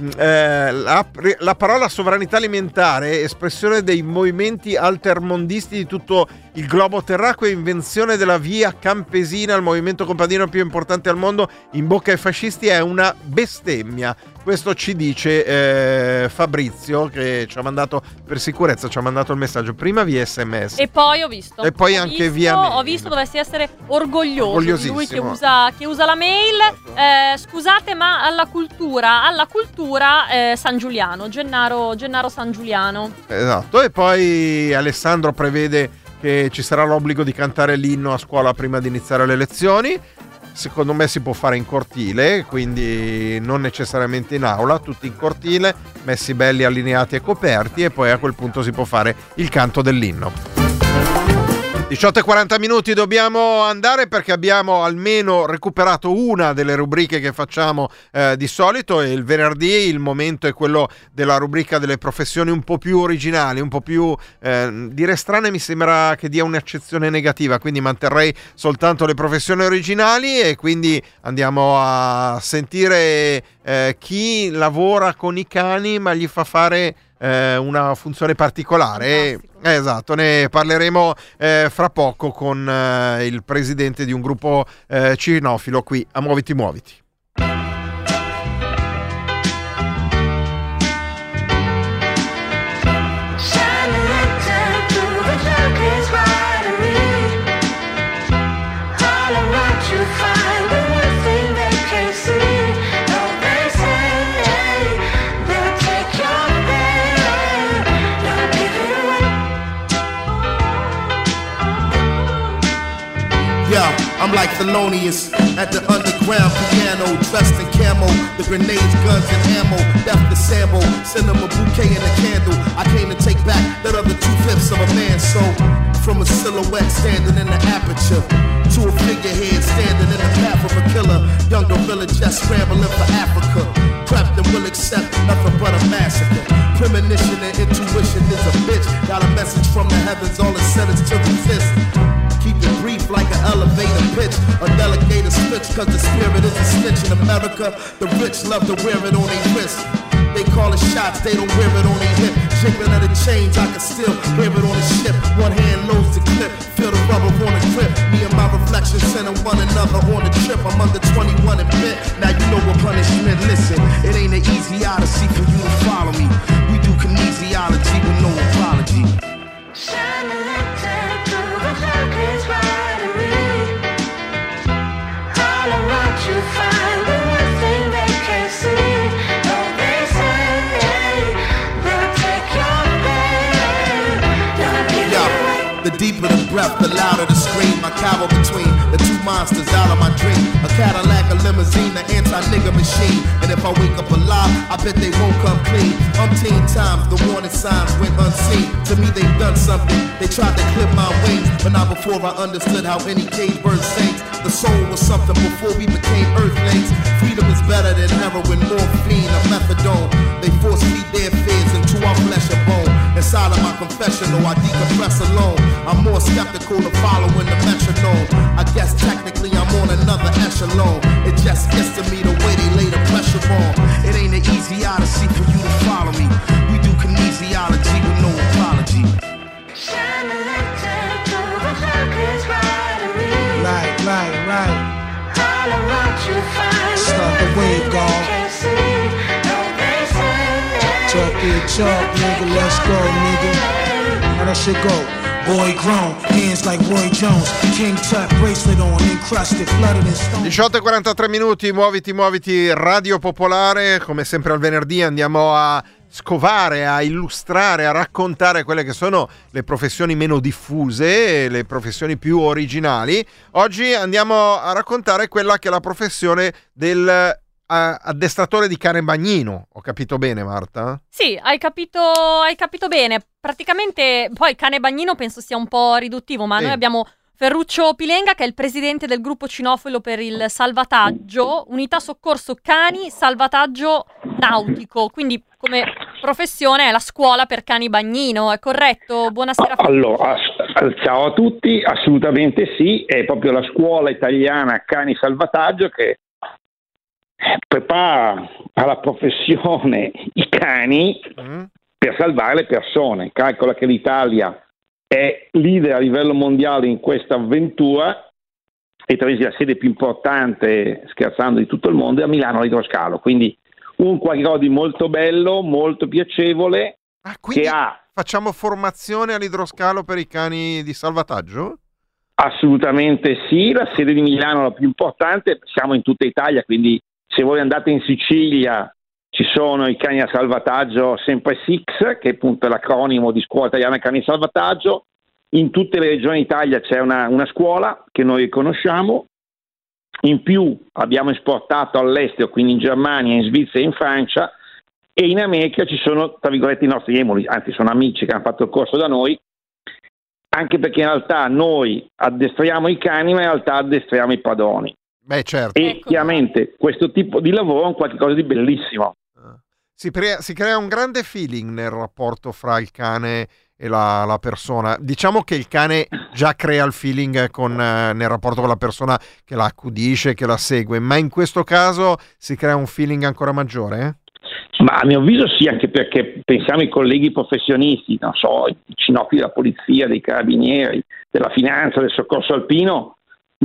Speaker 4: Mm, eh, la, la parola sovranità alimentare, espressione dei movimenti altermondisti di tutto il globo terracqueo, invenzione della via campesina, il movimento compadino più importante al mondo, in bocca ai fascisti è una bestemmia. Questo ci dice eh, Fabrizio che ci ha mandato per sicurezza, ci ha mandato il messaggio prima via sms.
Speaker 5: E poi ho visto.
Speaker 4: E poi
Speaker 5: Ho
Speaker 4: anche
Speaker 5: visto-
Speaker 4: via mail.
Speaker 5: Ho visto dovresti essere orgoglioso di lui che usa, che usa la mail. Eh, scusate, ma alla cultura, alla cultura eh, San Giuliano, Gennaro, Gennaro San Giuliano.
Speaker 4: Esatto, e poi Alessandro prevede che ci sarà l'obbligo di cantare l'inno a scuola prima di iniziare le lezioni. Secondo me si può fare in cortile, quindi non necessariamente in aula, tutti in cortile, messi belli allineati e coperti e poi a quel punto si può fare il canto dell'inno. 18 e 40 minuti dobbiamo andare perché abbiamo almeno recuperato una delle rubriche che facciamo eh, di solito e il venerdì il momento è quello della rubrica delle professioni un po' più originali, un po' più eh, dire strane mi sembra che dia un'accezione negativa, quindi manterrei soltanto le professioni originali e quindi andiamo a sentire eh, chi lavora con i cani ma gli fa fare eh, una funzione particolare. Eh, esatto, ne parleremo eh, fra poco con eh, il presidente di un gruppo eh, cinofilo qui a Muoviti Muoviti.
Speaker 13: I'm like Thelonious at the underground piano, dressed in camo. The grenades, guns, and ammo. Left the sample, send them a bouquet and a candle. I came to take back that other two fifths of a man's soul. From a silhouette standing in the aperture to a figurehead standing in the path of a killer. Young gorilla just scrambling for Africa. Prepped and will accept nothing but a massacre. Premonition and intuition is a bitch. Got a message from the heavens, all it said is to resist. Like an elevator pitch. A delegator switch, cause the spirit is a snitch in America. The rich love to wear it on their wrist. They call it shots, they don't wear it on their hip. Jiggling of the chains, I can still hear it on the ship. One hand loads the clip, feel the rubber on the grip. Me and my reflection center one another on the trip. I'm under 21 and bit. Now you know what punishment. Listen, it ain't an easy odyssey for you to follow me. We do kinesiology with no apology. Yeah, the the louder the scream. I cower between the two monsters out of my dream. A Cadillac, a limousine, an anti-nigga machine. And if I wake up alive, I bet they won't come clean. Umpteen times, the warning signs went unseen. To me, they've done something. They tried to clip my wings, but not before I understood how any cage bird sings. The soul was something before we became earthlings. Freedom is better than heroin, morphine, or methadone. They force feed their fears into our flesh and bone. Inside of my confessional, I decompress alone. I'm more skeptical of following the metronome. I guess technically I'm on another echelon. It just gets to me the way they lay the pressure on. It ain't an easy odyssey for you to follow me. We do kinesiology with no apology.
Speaker 14: Right, right, right. Start the wave, God. Talk your talk, nigga. Let's go, nigga. How that shit go? Boy grown, hands like Roy Jones. King Tut bracelet on, encrusted, flooded in stone.
Speaker 4: 18 e 43 minuti, muoviti, muoviti, Radio Popolare, come sempre al venerdì andiamo a scovare, a illustrare, a raccontare quelle che sono le professioni meno diffuse, le professioni più originali. Oggi andiamo a raccontare quella che è la professione del addestratore di cane bagnino. Ho capito bene, Marta?
Speaker 5: Sì, hai capito, hai capito bene. Praticamente, poi cane bagnino penso sia un po' riduttivo, ma
Speaker 4: Sì.
Speaker 5: noi abbiamo Ferruccio Pilenga che è il presidente del gruppo cinofilo per il salvataggio, unità soccorso cani, salvataggio nautico, quindi come professione è la scuola per cani bagnino, è corretto? Buonasera.
Speaker 15: Allora, ciao a tutti, assolutamente sì, è proprio la scuola italiana Cani Salvataggio che prepara alla professione i cani per salvare le persone. Calcola che l'Italia è leader a livello mondiale in questa avventura e tra la sede più importante, scherzando, di tutto il mondo è a Milano all'idroscalo. Quindi un qualcosa di molto bello, molto piacevole, che ha
Speaker 4: Facciamo formazione all'idroscalo per i cani di salvataggio?
Speaker 15: Assolutamente sì, la sede di Milano è la più importante, siamo in tutta Italia, quindi se voi andate in Sicilia ci sono i cani a salvataggio sempre SIX, che appunto è l'acronimo di Scuola Italiana Cani a Salvataggio, in tutte le regioni d'Italia c'è una, una scuola che noi conosciamo, in più abbiamo esportato all'estero, quindi in Germania, in Svizzera e in Francia, e in America ci sono, tra virgolette, i nostri emuli, anzi sono amici che hanno fatto il corso da noi, anche perché in realtà noi addestriamo i cani, ma in realtà addestriamo i padroni.
Speaker 4: Beh, certo.
Speaker 15: E chiaramente questo tipo di lavoro è un qualcosa di bellissimo.
Speaker 4: Si, pre- si crea un grande feeling nel rapporto fra il cane e la, la persona. Diciamo che il cane già crea il feeling con, eh, nel rapporto con la persona che la accudisce, che la segue, ma in questo caso si crea un feeling ancora maggiore? eh?
Speaker 15: Ma a mio avviso sì, anche perché pensiamo ai colleghi professionisti, non so, i cinofili della polizia, dei carabinieri, della finanza, del soccorso alpino,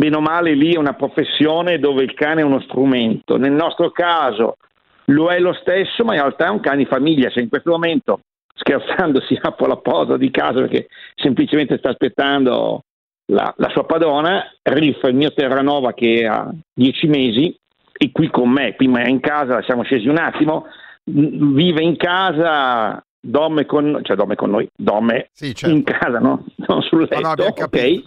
Speaker 15: bene o male lì è una professione dove il cane è uno strumento. Nel nostro caso lo è lo stesso, ma in realtà è un cane di famiglia. Se in questo momento, scherzando, si apre la porta di casa perché semplicemente sta aspettando la, la sua padrona, Riff, il mio Terranova che ha dieci mesi, è qui con me, prima era in casa, siamo scesi un attimo, vive in casa, dorme con, cioè dorme con noi, dorme in casa, no? non sul letto, ok?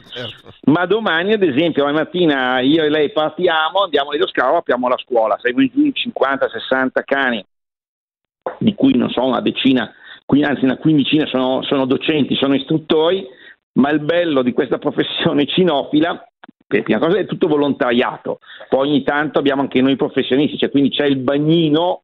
Speaker 15: Ma domani, ad esempio, la mattina io e lei partiamo, andiamo nello scavo, apriamo la scuola, in 50-60 cani, di cui non so, una decina, anzi una quindicina sono, sono docenti, sono istruttori, ma il bello di questa professione cinofila, per prima cosa è tutto volontariato, poi ogni tanto abbiamo anche noi professionisti, cioè quindi c'è il bagnino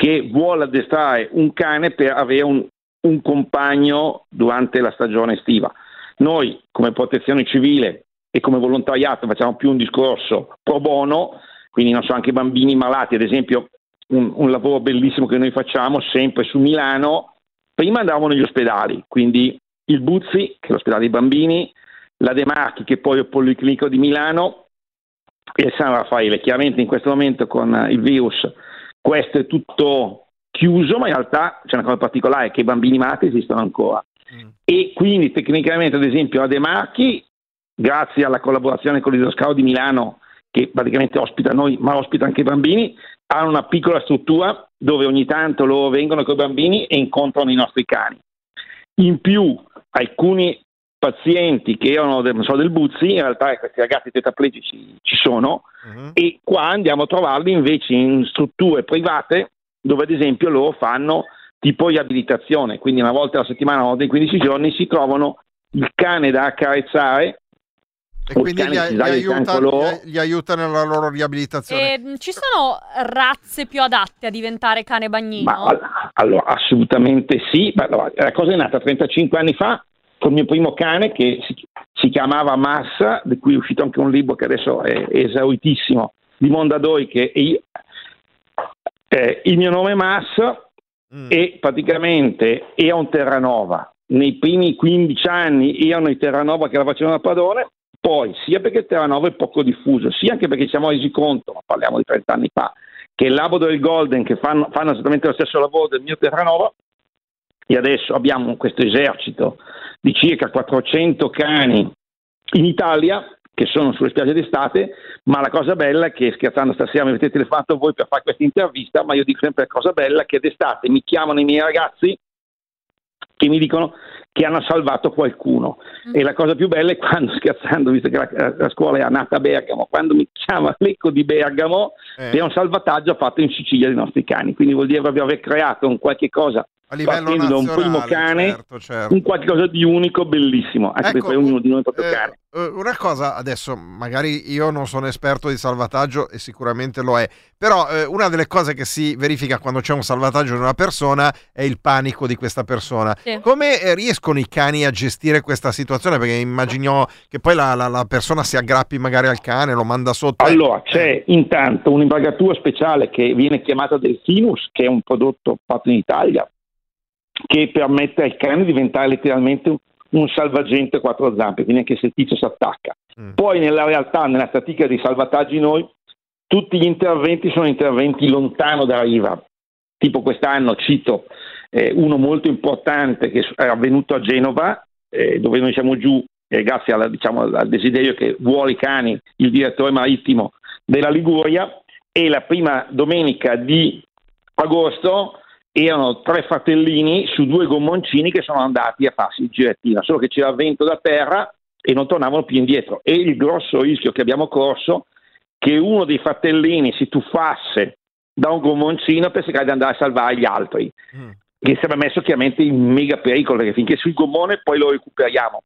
Speaker 15: che vuole addestrare un cane per avere un, un compagno durante la stagione estiva. Noi come protezione civile e come volontariato facciamo più un discorso pro bono, quindi non so, anche bambini malati, ad esempio un, un lavoro bellissimo che noi facciamo sempre su Milano, prima andavamo negli ospedali, quindi il Buzzi, che è l'ospedale dei bambini, la De Marchi, che poi è il Policlinico di Milano, e San Raffaele. Chiaramente in questo momento con il virus questo è tutto chiuso, ma in realtà c'è una cosa particolare, che i bambini malati esistono ancora. E quindi tecnicamente, ad esempio, a De Marchi, grazie alla collaborazione con l'Idroscalo di Milano, che praticamente ospita noi, ma ospita anche i bambini, hanno una piccola struttura dove ogni tanto loro vengono con i bambini e incontrano i nostri cani. In più, alcuni pazienti che erano del, so, del Buzzi, in realtà questi ragazzi tetraplegici ci sono, e qua andiamo a trovarli invece in strutture private dove ad esempio loro fanno tipo riabilitazione, quindi una volta alla settimana, una volta in 15 giorni si trovano il cane da accarezzare
Speaker 4: E quindi
Speaker 15: si
Speaker 4: gli
Speaker 15: dà di
Speaker 4: aiuta, nella loro riabilitazione.
Speaker 5: E, mh, ci sono razze più adatte a diventare cane bagnino?
Speaker 15: Ma all- allora, assolutamente sì. Ma allora, la cosa è nata 35 anni fa con il mio primo cane che si, si chiamava Massa, di cui è uscito anche un libro che adesso è, è esauritissimo, di Mondadori, che è io- eh, il mio nome è Massa e praticamente era un Terranova. Nei primi 15 anni erano i Terranova che la facevano a padrone, poi sia perché il Terranova è poco diffuso, sia anche perché ci siamo resi conto, ma parliamo di 30 anni fa, che il Labrador e il Golden che fanno, fanno esattamente lo stesso lavoro del mio Terranova e adesso abbiamo questo esercito di circa 400 cani in Italia che sono sulle spiagge d'estate, ma la cosa bella è che scherzando stasera mi avete telefonato voi per fare questa intervista, ma io dico sempre la cosa bella è che d'estate mi chiamano i miei ragazzi che mi dicono che hanno salvato qualcuno. E la cosa più bella è quando, scherzando, visto che la, la scuola è nata a Bergamo, quando mi chiama l'Eco di Bergamo
Speaker 4: Eh.
Speaker 15: per un salvataggio fatto in Sicilia dei nostri cani. Quindi vuol dire proprio aver creato un qualche cosa
Speaker 4: A livello
Speaker 15: partendo da un primo cane,
Speaker 4: certo, certo.
Speaker 15: un qualche cosa di unico, bellissimo, anche
Speaker 4: Ecco,
Speaker 15: perché poi ognuno di noi è proprio
Speaker 4: eh,
Speaker 15: cane.
Speaker 4: eh, una cosa adesso, magari io non sono esperto di salvataggio e sicuramente lo è, però eh, una delle cose che si verifica quando c'è un salvataggio di una persona è il panico di questa persona.
Speaker 5: Sì.
Speaker 4: Come eh, riescono i cani a gestire questa situazione? Perché immagino che poi la, la- la persona si aggrappi magari al cane, lo manda sotto.
Speaker 15: Allora, c'è intanto un'imbragatura speciale che viene chiamata Delfinus, che è un prodotto fatto in Italia, che permette al cane di diventare letteralmente un, un salvagente a quattro zampe, quindi anche se il tizio si attacca. Poi nella realtà, nella statistica dei salvataggi noi, tutti gli interventi sono interventi lontano da riva. Tipo quest'anno cito eh, uno molto importante che è avvenuto a Genova, eh, dove noi siamo giù eh, grazie alla- diciamo, al desiderio che vuole i cani il direttore marittimo della Liguria e la prima domenica di agosto erano tre fratellini su due gommoncini che sono andati a farsi il girettino, solo che c'era vento da terra e non tornavano più indietro. E il grosso rischio che abbiamo corso che uno dei fratellini si tuffasse da un gommoncino per cercare di andare a salvare gli altri, che si era messo chiaramente in mega pericolo, perché finché sul gommone poi lo recuperiamo.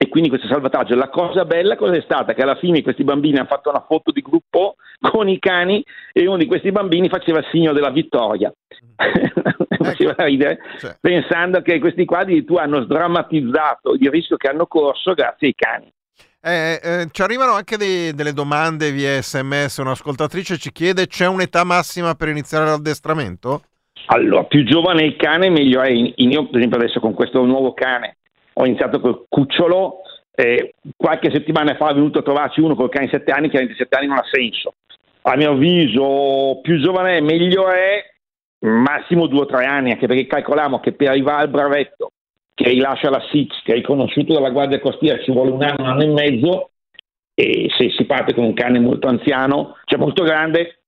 Speaker 15: E quindi questo salvataggio. La cosa bella cosa è stata? Che alla fine questi bambini hanno fatto una foto di gruppo con i cani e uno di questi bambini faceva il segno della vittoria. Faceva ridere, pensando che questi qua addirittura hanno sdrammatizzato il rischio che hanno corso grazie ai cani.
Speaker 4: Eh, eh, ci arrivano anche dei- delle domande via sms. Un'ascoltatrice ci chiede: c'è un'età massima per iniziare l'addestramento?
Speaker 15: Allora, più giovane il cane, meglio è. In- Io, per esempio, adesso con questo nuovo cane ho iniziato col cucciolo. eh, qualche settimana fa è venuto a trovarci uno col cane di 7 anni, che a 7 anni non ha senso. A mio avviso, più giovane è, meglio è, massimo 2 o 3 anni, anche perché calcoliamo che per arrivare al brevetto che rilascia la SIX, che è riconosciuto dalla Guardia Costiera, ci vuole un anno, un anno e mezzo, e se si parte con un cane molto anziano, cioè molto grande,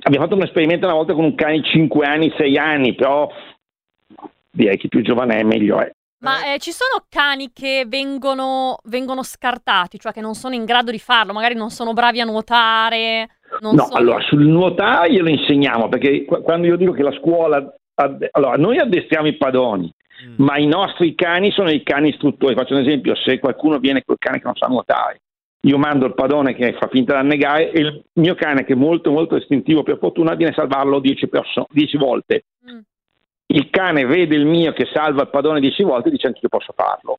Speaker 15: abbiamo fatto un esperimento una volta con un cane di 5 anni, 6 anni, però direi che più giovane è meglio è.
Speaker 5: Ma eh, ci sono cani che vengono, vengono scartati, cioè che non sono in grado di farlo, magari non sono bravi a nuotare. Non
Speaker 15: no,
Speaker 5: sono-
Speaker 15: allora sul nuotare glielo insegniamo perché qu- quando io dico che la scuola. Allora, noi addestriamo i padroni, ma i nostri cani sono i cani istruttori. Faccio un esempio: se qualcuno viene col cane che non sa nuotare, io mando il padrone che fa finta di annegare e il mio cane, che è molto, molto istintivo, per fortuna, viene a salvarlo 10 volte. Il cane vede il mio che salva il padrone 10 volte e dice anche io posso farlo.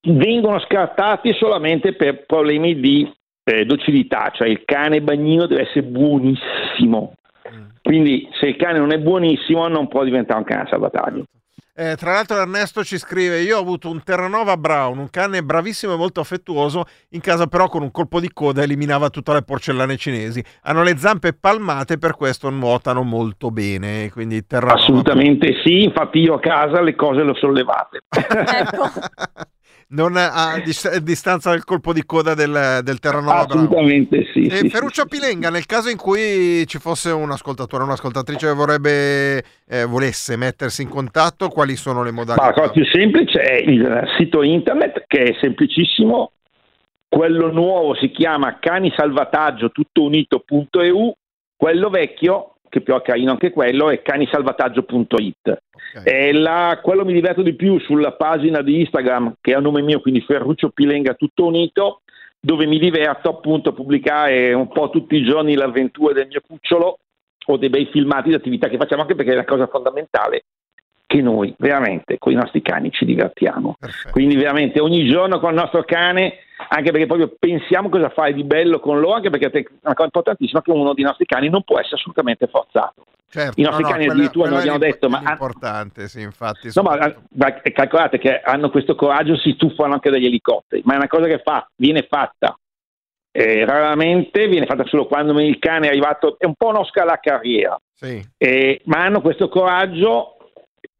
Speaker 15: Vengono scartati solamente per problemi di eh, docilità, cioè il cane bagnino deve essere buonissimo. Quindi se il cane non è buonissimo non può diventare un cane salvataggio.
Speaker 4: Eh, tra l'altro Ernesto ci scrive: Io ho avuto un Terranova Brown, un cane bravissimo e molto affettuoso, in casa però con un colpo di coda eliminava tutte le porcellane cinesi. Hanno le zampe palmate, per questo nuotano molto bene. Quindi Terranova
Speaker 15: Assolutamente sì, infatti io a casa le cose le ho sollevate.
Speaker 4: non a dis- distanza del colpo di coda del, del Terranova.
Speaker 15: Assolutamente sì.
Speaker 4: E
Speaker 15: sì,
Speaker 4: Ferruccio Pilenga, nel caso in cui ci fosse un ascoltatore o un'ascoltatrice che vorrebbe, eh, volesse mettersi in contatto, quali sono le
Speaker 15: Ma
Speaker 4: modalità?
Speaker 15: la cosa più semplice è il sito internet che è semplicissimo, quello nuovo si chiama canisalvataggio.unito.eu, quello vecchio, che più è carino anche quello, è canisalvataggio.it. E la- quello mi diverto di più sulla pagina di Instagram che ha il nome mio, quindi Ferruccio Pilenga tutto unito, dove mi diverto appunto a pubblicare un po' tutti i giorni le avventure del mio cucciolo o dei bei filmati di attività che facciamo, anche perché è la cosa fondamentale che noi veramente con i nostri cani ci divertiamo. Quindi veramente ogni giorno con il nostro cane, anche perché proprio pensiamo cosa fare di bello con loro, anche perché è una cosa importantissima è che uno dei nostri cani non può essere assolutamente forzato.
Speaker 4: Certo,
Speaker 15: I nostri
Speaker 4: no, no,
Speaker 15: cani
Speaker 4: quella-
Speaker 15: addirittura non abbiamo detto, ma
Speaker 4: importante, sì, infatti.
Speaker 15: No, ma, ma calcolate che hanno questo coraggio, si tuffano anche dagli elicotteri, ma è una cosa che fa, viene fatta. Eh, raramente viene fatta solo quando il cane è arrivato, è un po' uno scala carriera,
Speaker 4: Sì.
Speaker 15: Eh, ma hanno questo coraggio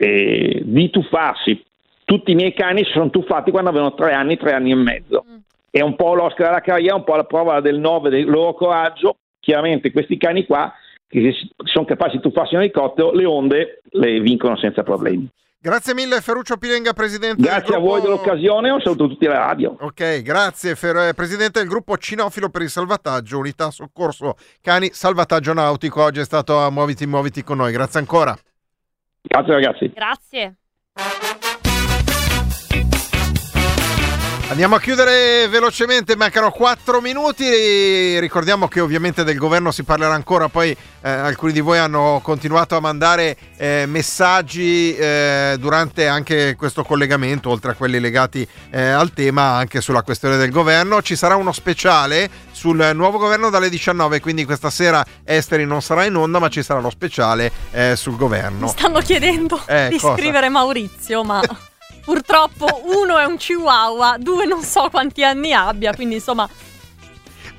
Speaker 15: eh, di tuffarsi. Tutti i miei cani si sono tuffati quando avevano tre anni, tre anni e mezzo. È un po' l'Oscar della carriera, un po' la prova del 9 del loro coraggio. Chiaramente questi cani qua, che sono capaci di tuffarsi in elicottero, le onde le vincono senza problemi.
Speaker 4: Grazie mille Ferruccio Pilenga, presidente
Speaker 15: Grazie
Speaker 4: del
Speaker 15: a
Speaker 4: gruppo...
Speaker 15: voi dell'occasione, un saluto a tutti alla radio.
Speaker 4: Ok, grazie Fer- eh, presidente del gruppo Cinofilo per il salvataggio, unità soccorso cani salvataggio nautico. Oggi è stato a Muoviti Muoviti con noi. Grazie ancora.
Speaker 15: Grazie ragazzi.
Speaker 5: Grazie.
Speaker 4: Andiamo a chiudere velocemente, mancano 4 minuti. Ricordiamo che ovviamente del governo si parlerà ancora, poi eh, alcuni di voi hanno continuato a mandare eh, messaggi eh, durante anche questo collegamento, oltre a quelli legati eh, al tema, anche sulla questione del governo. Ci sarà uno speciale sul nuovo governo dalle 19, quindi questa sera Esteri non sarà in onda, ma ci sarà lo speciale eh, sul governo.
Speaker 5: Mi stanno chiedendo
Speaker 4: Eh,
Speaker 5: di
Speaker 4: cosa?
Speaker 5: scrivere Maurizio, ma purtroppo uno è un chihuahua, due non so quanti anni abbia, quindi insomma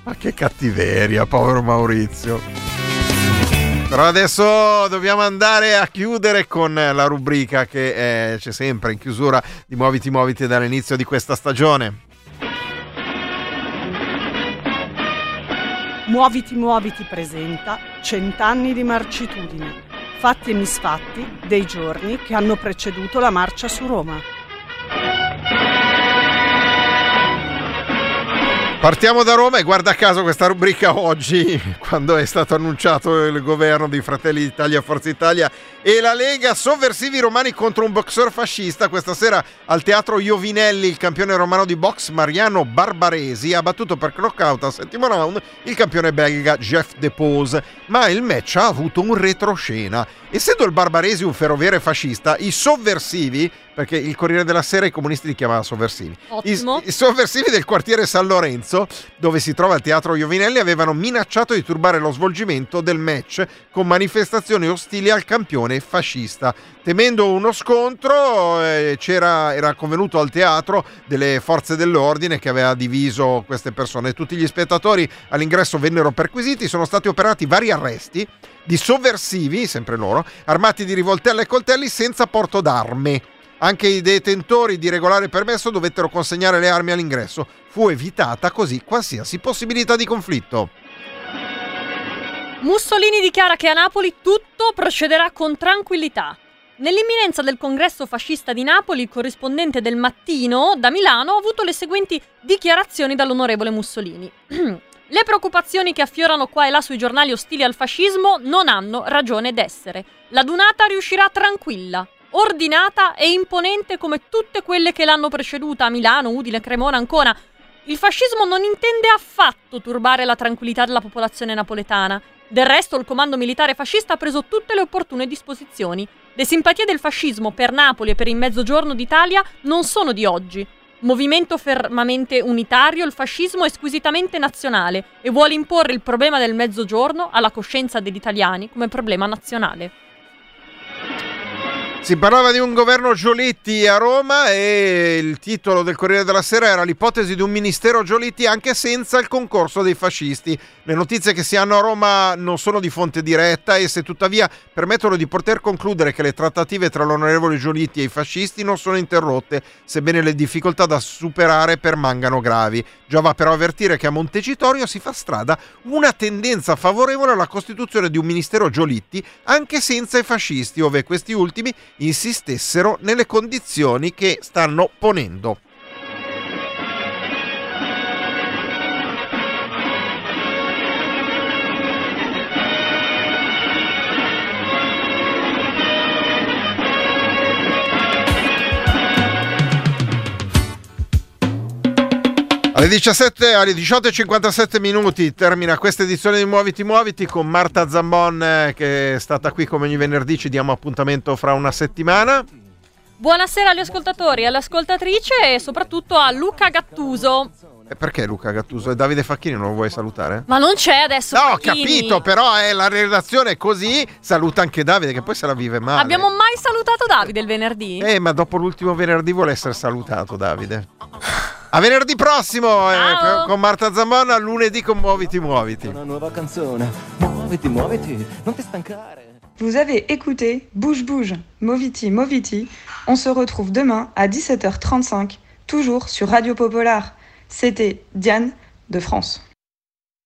Speaker 4: Ma che cattiveria, povero Maurizio. Però adesso dobbiamo andare a chiudere con la rubrica che eh, c'è sempre in chiusura di Muoviti Muoviti dall'inizio di questa stagione.
Speaker 16: Muoviti Muoviti presenta Cent'anni di marcitudine, fatti e misfatti dei giorni che hanno preceduto la marcia su Roma.
Speaker 4: Partiamo da Roma e guarda caso questa rubrica oggi, quando è stato annunciato il governo di Fratelli d'Italia, Forza Italia e la Lega, sovversivi romani contro un boxer fascista. Questa sera al teatro Iovinelli il campione romano di box Mariano Barbaresi ha battuto per knockout al settimo round il campione belga Jeff Depose, ma il match ha avuto un retroscena. Essendo il Barbaresi un ferroviere fascista, i sovversivi, perché il Corriere della Sera i comunisti li chiamava sovversivi, i, i sovversivi del quartiere San Lorenzo, dove si trova il teatro Iovinelli, avevano minacciato di turbare lo svolgimento del match con manifestazioni ostili al campione fascista. Temendo uno scontro, eh, era convenuto al teatro delle forze dell'ordine che aveva diviso queste persone. Tutti gli spettatori all'ingresso vennero perquisiti, sono stati operati vari arresti di sovversivi, sempre loro, armati di rivoltelle e coltelli senza porto d'arme. Anche i detentori di regolare permesso dovettero consegnare le armi all'ingresso. Fu evitata così qualsiasi possibilità di conflitto.
Speaker 5: Mussolini dichiara che a Napoli tutto procederà con tranquillità. Nell'imminenza del congresso fascista di Napoli, il corrispondente del mattino da Milano ha avuto le seguenti dichiarazioni dall'onorevole Mussolini. Le preoccupazioni che affiorano qua e là sui giornali ostili al fascismo non hanno ragione d'essere. La dunata riuscirà tranquilla, ordinata e imponente come tutte quelle che l'hanno preceduta Milano, Udine, Cremona, Ancona. Il fascismo non intende affatto turbare la tranquillità della popolazione napoletana. Del resto il comando militare fascista ha preso tutte le opportune disposizioni. Le simpatie del fascismo per Napoli e per il mezzogiorno d'Italia non sono di oggi. Movimento fermamente unitario, il fascismo è squisitamente nazionale e vuole imporre il problema del mezzogiorno alla coscienza degli italiani come problema nazionale.
Speaker 4: Si parlava di un governo Giolitti a Roma e il titolo del Corriere della Sera era l'ipotesi di un ministero Giolitti anche senza il concorso dei fascisti. Le notizie che si hanno a Roma non sono di fonte diretta e se tuttavia permettono di poter concludere che le trattative tra l'onorevole Giolitti e i fascisti non sono interrotte, sebbene le difficoltà da superare permangano gravi. Giova però avvertire che a Montecitorio si fa strada una tendenza favorevole alla costituzione di un ministero Giolitti anche senza i fascisti, ove questi ultimi insistessero nelle condizioni che stanno ponendo. Alle 17, alle 18.57 minuti termina questa edizione di Muoviti Muoviti con Marta Zammon eh, che è stata qui come ogni venerdì, ci diamo appuntamento fra una settimana.
Speaker 5: Buonasera agli ascoltatori, alle ascoltatrici e soprattutto a Luca Gattuso.
Speaker 4: E perché Luca Gattuso e Davide Facchini non lo vuoi salutare?
Speaker 5: Ma non c'è adesso.
Speaker 4: No, ho capito, però è la redazione è così, saluta anche Davide che poi se la vive male.
Speaker 5: Abbiamo mai salutato Davide il venerdì?
Speaker 4: Eh, ma dopo l'ultimo venerdì vuole essere salutato Davide. A venerdì prossimo eh, con Marta Zammona, lunedì con Muoviti Muoviti.
Speaker 17: Una nuova canzone. Muoviti, muoviti, non ti stancare.
Speaker 18: Vous avez écouté Bouge Bouge, Moviti Moviti. On se retrouve demain à 17h35, toujours sur Radio Popolar. C'était Diane de France.